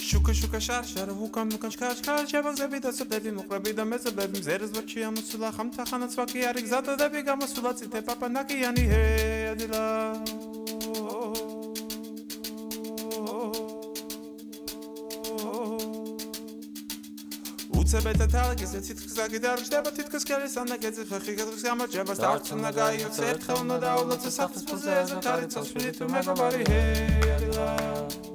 Shuka shuka shar shar hukam nukan shkar shkar shabak zabi da sabevi muqrabi da mesabevim zeres vachi amusula kham ta khana swaki yarik zata da biga masula tsite papa naki yani he adila უცებეთა თალკისე თითქოს დაგიდარჩდება თითქოს ქელის ანაგეძე ხეხი გეძვის გამარჯვებას დარწმუნა გაიოცე ერთხელ უნდა დაულოცე საფსფუზე ზეთარი ცოცხლი თუ მეგობარი ჰეი I love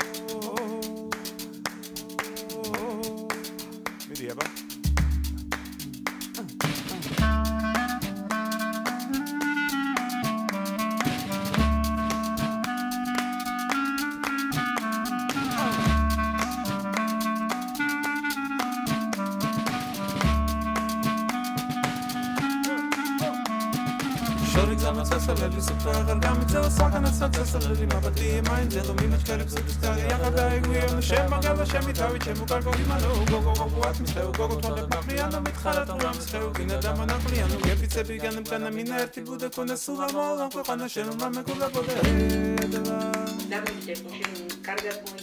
გლამაც გასავლელი სუფრა აღარ გამიწელა სახანაც საცესალელი მაპატი მაინდე რომ მიმაჩქარებს ზუსტარი აღარ დაიგვია შემაგალა შემი თავი ჩემო კარგო იმანო. გოგო გოგო ათმისტეო გოგო თვალებ მაკრიანო მითხარა თუ რამს ხეო გინდა დამანაკლიანო გეფიცები განემკანა მინა ერთი ბუდე ქონა სულა მოლამ ქვეყანა შენო მამეკულა ბოდე დაბიჯე კუშინ კარგად მოი